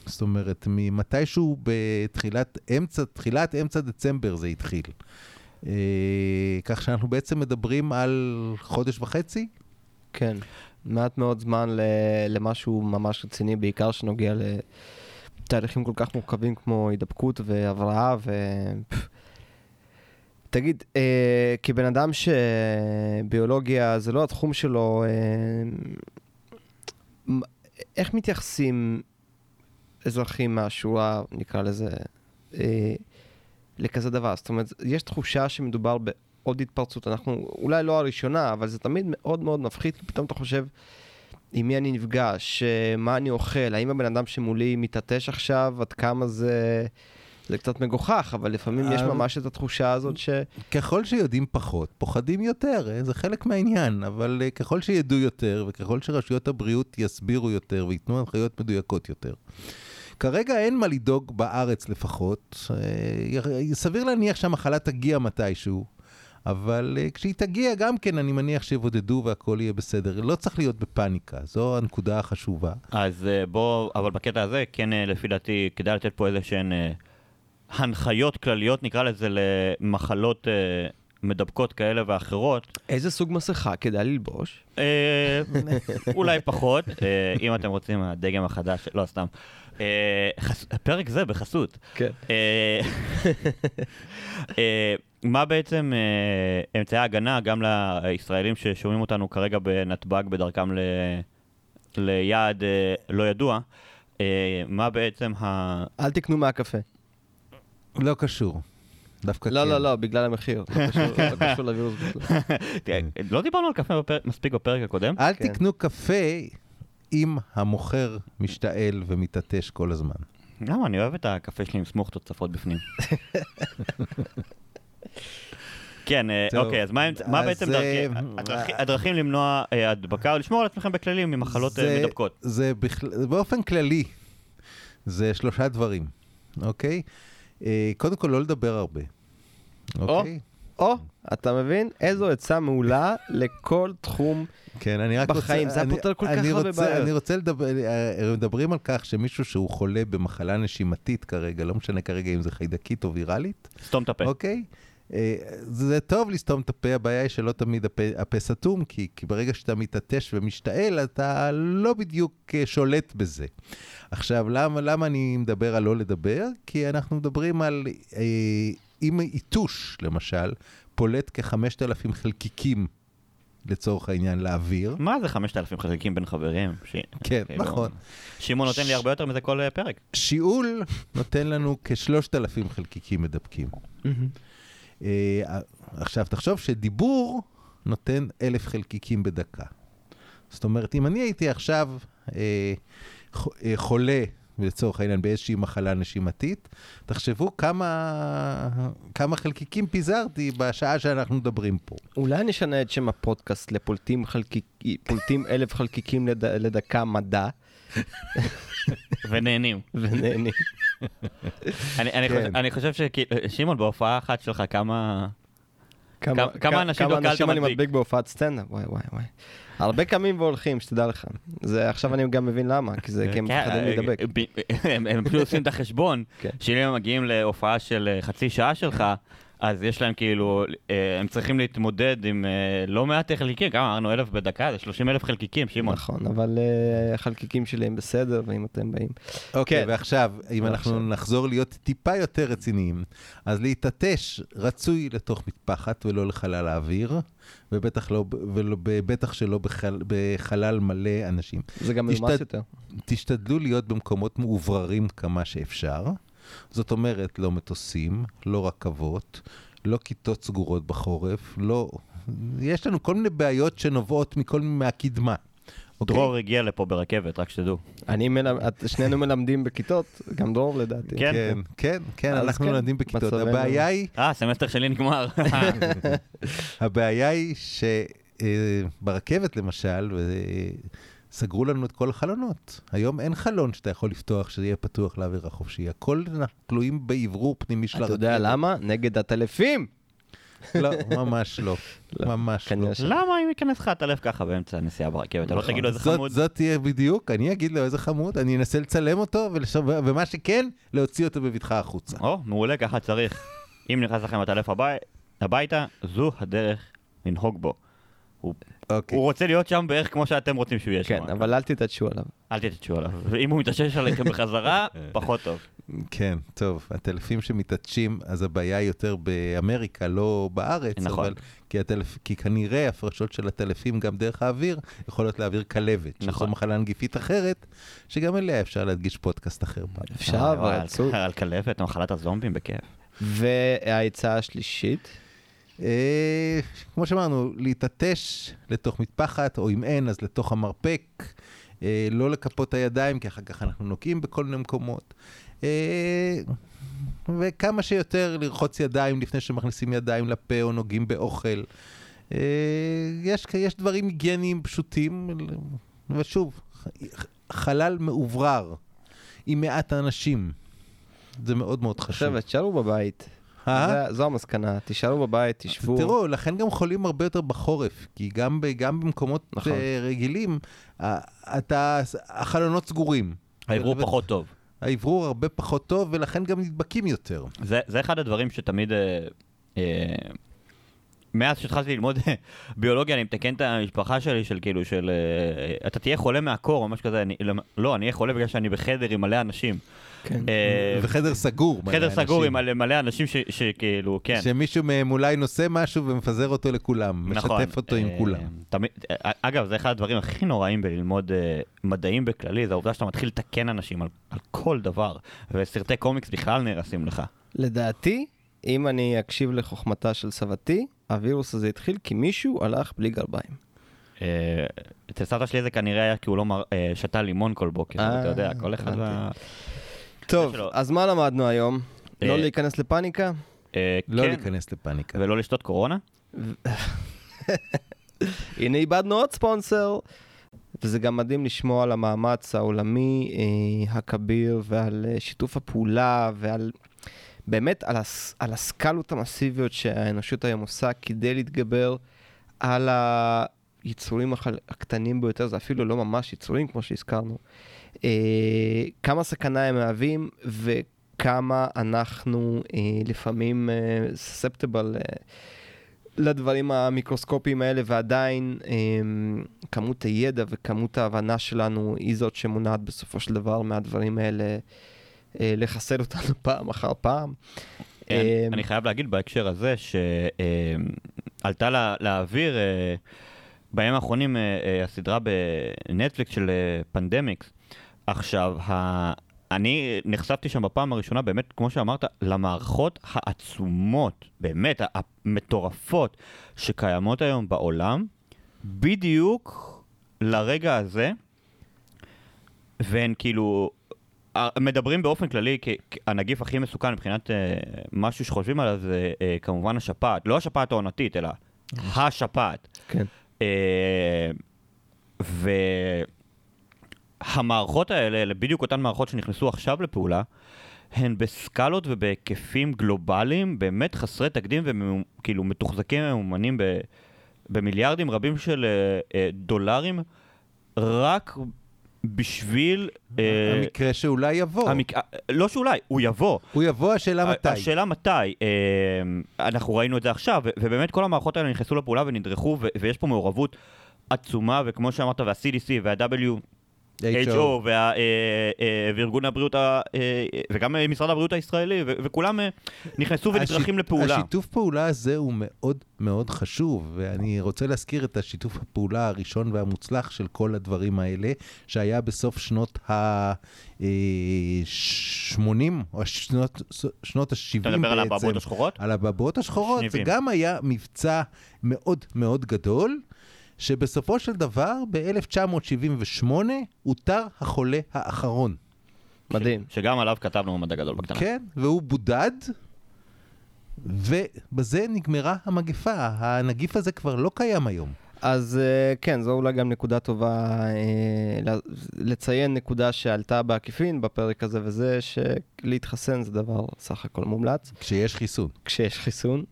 D: זאת אומרת, ממתישהו בתחילת אמצע, תחילת אמצע דצמבר זה התחיל. אה, כך שאנחנו בעצם מדברים על חודש וחצי.
B: כן, מעט מאוד זמן ל- למשהו ממש רציני, בעיקר שנוגע לתהליכים כל כך מורכבים כמו הידבקות והבראה ו... תגיד, אה, כבן אדם שביולוגיה זה לא התחום שלו, אה, איך מתייחסים אזרחים מהשורה, נקרא לזה, אה, לכזה דבר? זאת אומרת, יש תחושה שמדובר בעוד התפרצות. אנחנו אולי לא הראשונה, אבל זה תמיד מאוד מאוד מפחיד, פתאום אתה חושב, עם מי אני נפגש, מה אני אוכל, האם הבן אדם שמולי מתעטש עכשיו, עד כמה זה... זה קצת מגוחך, אבל לפעמים יש
D: אה,
B: ממש את התחושה הזאת ש...
D: ככל שיודעים פחות, פוחדים יותר, אה, זה חלק מהעניין, אבל אה, ככל שידעו יותר, וככל שרשויות הבריאות יסבירו יותר וייתנו הנחיות מדויקות יותר. כרגע אין מה לדאוג בארץ לפחות, סביר להניח שהמחלה תגיע מתישהו, אבל אה, כשהיא תגיע גם כן, אני מניח שיבודדו והכל יהיה בסדר. לא צריך להיות בפאניקה, זו הנקודה החשובה.
C: אז אה, בוא, אבל בקטע הזה, כן, אה, לפי דעתי, כדאי לתת פה איזה שהן הנחיות כלליות, נקרא לזה, למחלות מדבקות כאלה ואחרות.
B: איזה סוג מסכה כדאי ללבוש?
C: אולי פחות, אם אתם רוצים, הדגם החדש, לא, סתם. חס- פרק זה בחסות.
B: כן.
C: מה בעצם אה, אמצעי ההגנה גם לישראלים ששומעים אותנו כרגע בנתב"ג בדרכם ל- ליעד אה, לא ידוע? אה, מה בעצם ה...
B: אל תקנו מהקפה.
D: לא קשור. דווקא
B: לא,
D: כן.
B: לא, לא, בגלל המחיר. לא קשור- לא קשור לווירוס בכלל.
C: לא דיברנו על קפה בפרק- מספיק בפרק הקודם?
D: אל
B: כן.
D: תקנו קפה אם המוכר משתעל ומתעטש כל הזמן.
C: למה? אני אוהב את הקפה שלי עם סמוך תוצפות בפנים. כן, אה,
D: טוב,
C: אוקיי, אז מה בעצם
D: אה,
C: דרכי- הדרכים- הדרכים למנוע אה, הדבקה או לשמור על עצמכם בכללים ממחלות אה,
D: זה-
C: מדבקות?
D: זה בכלל, באופן כללי, זה שלושה דברים, אוקיי? אה, קודם כל, לא לדבר הרבה, אוקיי?
B: או, אתה מבין? איזו עצה מעולה לכל תחום.
D: כן, אני רק
B: בחיים,
D: רוצה...
B: זה פותר כל כך
D: אני
B: הרבה
D: רוצה-
B: בעיות.
D: אני רוצה לדבר, אה, מדברים על כך שמישהו שהוא חולה במחלה נשימתית כרגע, לא משנה כרגע אם זה חיידקית או ויראלית,
C: סתום את הפה.
D: אוקיי? אה, זה טוב לסתום את הפה, הבעיה היא שלא תמיד הפה, הפה סתום, כי, כי ברגע שאתה מתעטש ומשתעל, אתה לא בדיוק אה, שולט בזה. עכשיו, למה, למה אני מדבר על לא לדבר? כי אנחנו מדברים על, אה, אם עיתוש, למשל, פולט כ-5,000 חלקיקים, לצורך העניין, לאוויר.
C: מה זה 5,000 חלקים בין חברים? ש-
D: כן,
C: כאילו,
D: נכון.
C: שמעון נותן לי הרבה יותר מזה כל אה, פרק.
D: שיעול נותן לנו כ-3,000 חלקיקים מדבקים. אה, עכשיו, תחשוב שדיבור נותן אלף חלקיקים בדקה. זאת אומרת, אם אני הייתי עכשיו אה, אה, חולה, לצורך העניין, באיזושהי מחלה נשימתית, תחשבו כמה, כמה חלקיקים פיזרתי בשעה שאנחנו מדברים פה.
B: אולי נשנה את שם הפודקאסט לפולטים חלקיק- אלף חלקיקים לד- לדקה מדע,
C: ונהנים.
B: ונהנים.
C: אני- אני
D: כן.
C: חושב- אני חושב ששמעון, בהופעה אחת שלך, כמה... כמה- כמה אנשים
B: כמה
C: בקהל אתה
B: אנשים אני
C: מדביק?
B: מדביק בהופעת סטנדאפ? וואי וואי וואי. הרבה קמים והולכים, שתדע לך. זה עכשיו אני גם מבין למה, כי זה כי הם
C: כן,
B: מפחדים
C: אה,
B: להידבק.
C: הם פשוט עושים את החשבון,
B: כן.
C: שאם הם מגיעים להופעה של אה, חצי שעה שלך, אז יש להם כאילו, אה, הם צריכים להתמודד עם אה, לא מעט חלקיקים, כמה אמרנו אלף בדקה, זה 30 אלף חלקיקים, שמעון.
B: נכון, אבל אה, החלקיקים שלי הם בסדר, ואם אתם באים...
D: אוקיי,
B: כן.
D: ועכשיו, אם אנחנו. נחזור להיות טיפה יותר רציניים, אז להתעטש רצוי לתוך מטפחת ולא לחלל האוויר, ובטח, לא, ולא, בטח שלא בחל, בחלל מלא אנשים.
B: זה גם
D: תשת-
B: מנומס יותר.
D: תשתדלו להיות במקומות מאובררים כמה שאפשר. זאת אומרת, לא מטוסים, לא רכבות, לא כיתות סגורות בחורף, לא... יש לנו כל מיני בעיות שנובעות מכל מהקדמה, אוקיי?
C: דרור הגיע לפה ברכבת, רק שתדעו.
B: אני מלמד, את- שנינו מלמדים בכיתות, גם דרור לדעתי.
C: כן.
D: כן, כן, כן, אנחנו
B: כן,
D: נולדים בכיתות. הבעיה היא,
C: אה, הסמסטר שלי נגמר.
D: הבעיה היא שברכבת למשל, ו- סגרו לנו את כל החלונות. היום אין חלון שאתה יכול לפתוח שיהיה פתוח לאוויר החופשי. הכל אנחנו תלויים באוורור פנימי של
B: אתה
D: הרכבת.
B: יודע למה? נגד הטלפים.
D: לא, ממש לא.
B: לא,
D: ממש לא.
C: למה אם ייכנס לך הטלף ככה באמצע הנסיעה ברכבת? אתה לא. תגיד לו איזה חמוד?
D: זאת תהיה בדיוק, אני אגיד לו איזה חמוד, אני אנסה לצלם אותו. ומה שכן, להוציא אותו בבטחה החוצה.
C: או, מעולה, ככה צריך. אם נכנס לכם הטלף הבי- הביתה, זו הדרך לנהוג בו. הוא
D: אוקיי.
C: הוא רוצה להיות שם בערך כמו שאתם רוצים שהוא יהיה שם.
B: כן, אבל אל תתעדשו עליו.
C: אל תתעשו עליו. ואם הוא מתעשש עליכם בחזרה, פחות טוב.
D: כן, טוב, הטלפים שמתעטשים, אז הבעיה היא יותר באמריקה, לא בארץ,
C: נכון.
D: אבל כי, הטלפ... כי כנראה הפרשות של הטלפים גם דרך האוויר יכולות להעביר כלבת, שזו
C: נכון.
D: מחלה נגיפית אחרת, שגם אליה אפשר להדגיש פודקאסט אחר פעם.
B: אפשר, אבל עצוב.
C: על כלבת, מחלת הזומבים, בכיף.
B: והעצה השלישית,
D: אה, כמו שאמרנו, להתעטש לתוך מטפחת, או אם אין, אז לתוך המרפק, אה, לא לקפות את הידיים, כי אחר כך אנחנו נוקעים בכל מיני מקומות. אה, וכמה שיותר לרחוץ ידיים לפני שמכניסים ידיים לפה או נוגעים באוכל. אה, יש, יש דברים היגייניים פשוטים, ושוב, חלל מאוברר עם מעט אנשים. זה מאוד מאוד חשוב.
B: עכשיו, תישארו בבית.
D: אה?
B: זה- זו המסקנה, תישארו בבית, תשבו.
D: תראו, לכן גם חולים הרבה יותר בחורף, כי גם, ב, גם במקומות
B: נכון.
D: אה, רגילים, אתה, החלונות סגורים.
C: האוורור
D: ו-
C: פחות טוב.
D: האוורור הרבה פחות טוב, ולכן גם נדבקים יותר.
C: זה, זה אחד הדברים שתמיד... אה, אה, מאז שהתחלתי ללמוד ביולוגיה, אני מתקן את המשפחה שלי של כאילו, של... אה, אתה תהיה חולה מהקור או משהו כזה. אני, לא, אני אהיה חולה בגלל שאני בחדר עם מלא אנשים.
B: כן.
C: אה,
D: וחדר סגור.
C: חדר סגור. עם מלא, אנשים שכאילו, כן.
D: שמישהו מהם אולי נושא משהו ומפזר אותו לכולם,
C: נכון.
D: משתף אותו עם
C: אה,
D: כולם.
C: אה, אגב, זה אחד הדברים הכי נוראים בללמוד מדעים בכללי, זה העובדה שאתה מתחיל לתקן אנשים על, כל דבר, וסרטי קומיקס בכלל נהרסים לך.
B: לדעתי, אם אני אקשיב לחוכמתה של סבתי, הווירוס הזה התחיל כי מישהו הלך בלי גרביים.
C: אצל סבתא שלי זה כנראה היה כי הוא לא שתה לימון כל בוקר, אתה יודע, כל אחד...
B: טוב. אז מה למדנו היום?
C: אה,
B: לא להיכנס לפאניקה?
C: אה,
D: לא
C: כן,
D: להיכנס לפאניקה.
C: ולא לשתות קורונה?
B: הנה איבדנו עוד ספונסר. וזה גם מדהים לשמוע על המאמץ העולמי אה, הכביר ועל אה, שיתוף הפעולה ועל באמת על, הס, על הסקלות המסיביות שהאנושות היום עושה כדי להתגבר על היצורים הקטנים ביותר, זה אפילו לא ממש יצורים כמו שהזכרנו. אה, כמה סכנה הם מהווים וכמה אנחנו אה, לפעמים סספטיבל אה, לדברים המיקרוסקופיים האלה, ועדיין אמ, כמות הידע וכמות ההבנה שלנו היא זאת שמונעת בסופו של דבר מהדברים האלה אה, לחסל אותנו פעם אחר פעם.
C: אני-
B: אמ,
C: אני חייב להגיד בהקשר הזה שעלתה לה- לאוויר אה, בימים האחרונים אה, אה, הסדרה בנטפליקס של פנדמיקס. עכשיו, ה- אני נחשפתי שם בפעם הראשונה, באמת, כמו שאמרת, למערכות העצומות, באמת, המטורפות, שקיימות היום בעולם, בדיוק לרגע הזה, והן כאילו, אה, מדברים באופן כללי, הנגיף הכי מסוכן מבחינת אה, משהו שחושבים עליו זה אה, כמובן השפעת, לא השפעת העונתית, אלא השפעת.
B: כן.
C: אה, והמערכות האלה, אלה בדיוק אותן מערכות שנכנסו עכשיו לפעולה, הן בסקלות ובהיקפים גלובליים באמת חסרי תקדים וכאילו מתוחזקים וממומנים ב, במיליארדים רבים של אה, אה, דולרים, רק בשביל... אה,
D: המקרה שאולי יבוא.
C: המק... לא שאולי, הוא יבוא.
D: הוא יבוא, השאלה מתי.
C: השאלה מתי. אה, אנחנו ראינו את זה עכשיו, ובאמת כל המערכות האלה נכנסו לפעולה ונדרכו, ויש פה מעורבות עצומה, וכמו שאמרת, וה-CDC וה-WHO, וה- אה, אה, וארגון הבריאות, ה- אה, וגם משרד הבריאות הישראלי, וכולם נכנסו ונדרכים לפעולה.
D: השיתוף פעולה הזה הוא מאוד מאוד חשוב, ואני רוצה להזכיר את השיתוף הפעולה הראשון והמוצלח של כל הדברים האלה, שהיה בסוף שנות ה-80, או שנות, שנות ה-70 בעצם.
C: אתה מדבר על הבעבעות השחורות?
D: על הבעבעות השחורות. זה. גם היה מבצע מאוד מאוד גדול. שבסופו של דבר, ב-1978, אותר החולה האחרון.
B: מדהים.
C: שגם עליו כתבנו במדע גדול בקטנה.
D: כן, והוא בודד, ובזה נגמרה המגפה. הנגיף הזה כבר לא קיים היום.
B: אז אה, כן, זו אולי גם נקודה טובה אה, לציין נקודה שעלתה בעקיפין בפרק הזה, וזה שלהתחסן זה דבר סך הכל מומלץ,
D: כשיש חיסון.
B: כשיש חיסון.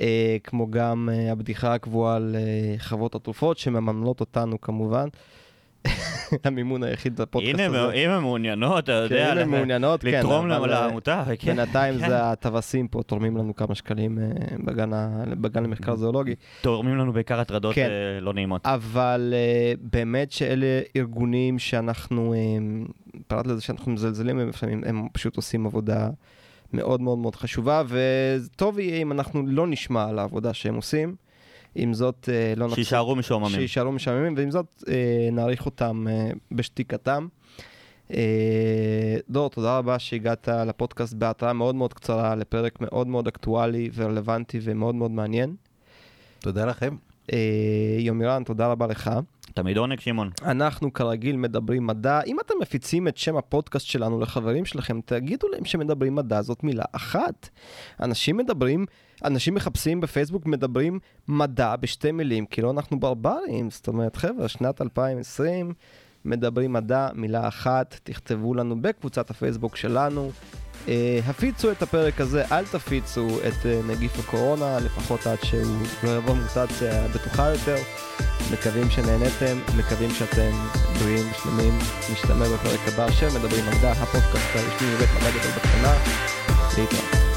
B: אה, כמו גם אה, הבדיחה הקבועה על אה, חברות התרופות שמממנות אותנו כמובן. המימון היחיד לפודקאסט
C: הנה,
B: הזה.
C: אם הן מעוניינות, אתה
B: כן,
C: יודע,
B: אם הן מעוניינות, כן.
C: לתרום
B: אה,
C: לעמותה. כן.
B: בינתיים
C: כן.
B: זה הטווסים פה תורמים לנו כמה שקלים אה, בגן בגן למחקר זואולוגי.
C: תורמים לנו בעיקר הטרדות
B: כן.
C: אה, לא נעימות.
B: אבל באמת שאלה ארגונים שאנחנו, פרט לזה שאנחנו מזלזלים הם פשוט עושים עבודה מאוד מאוד מאוד חשובה, וטוב יהיה אם אנחנו לא נשמע על העבודה שהם עושים. עם זאת, uh, לא נחזור...
C: שיישארו משועממים.
B: שיישארו משעממים, ועם זאת, uh, נעריך אותם uh, בשתיקתם. דור, תודה רבה שהגעת לפודקאסט בהתראה מאוד מאוד קצרה, לפרק מאוד מאוד אקטואלי ורלוונטי ומאוד מאוד מעניין.
D: תודה לכם.
B: יומירן, תודה רבה לך.
C: תמיד עונג, שמעון.
B: אנחנו כרגיל מדברים מדע. אם אתם מפיצים את שם הפודקאסט שלנו לחברים שלכם, תגידו להם שמדברים מדע זאת מילה אחת. אנשים מדברים, אנשים מחפשים בפייסבוק, מדברים מדע בשתי מילים, כאילו אנחנו ברברים. זאת אומרת, חבר'ה, שנת 2020, מדברים מדע, מילה אחת, תכתבו לנו בקבוצת הפייסבוק שלנו. Uh, הפיצו את הפרק הזה, אל תפיצו את uh, נגיף הקורונה, לפחות עד שהוא לא יבוא מוטציה בטוחה יותר. מקווים שנהניתם, מקווים שאתם בריאים ושלמים. נשתמע בפרק הבא של מדברים מדע, הפודקאסט הרשמי מבית מדע גדול בקטנה. להתראות.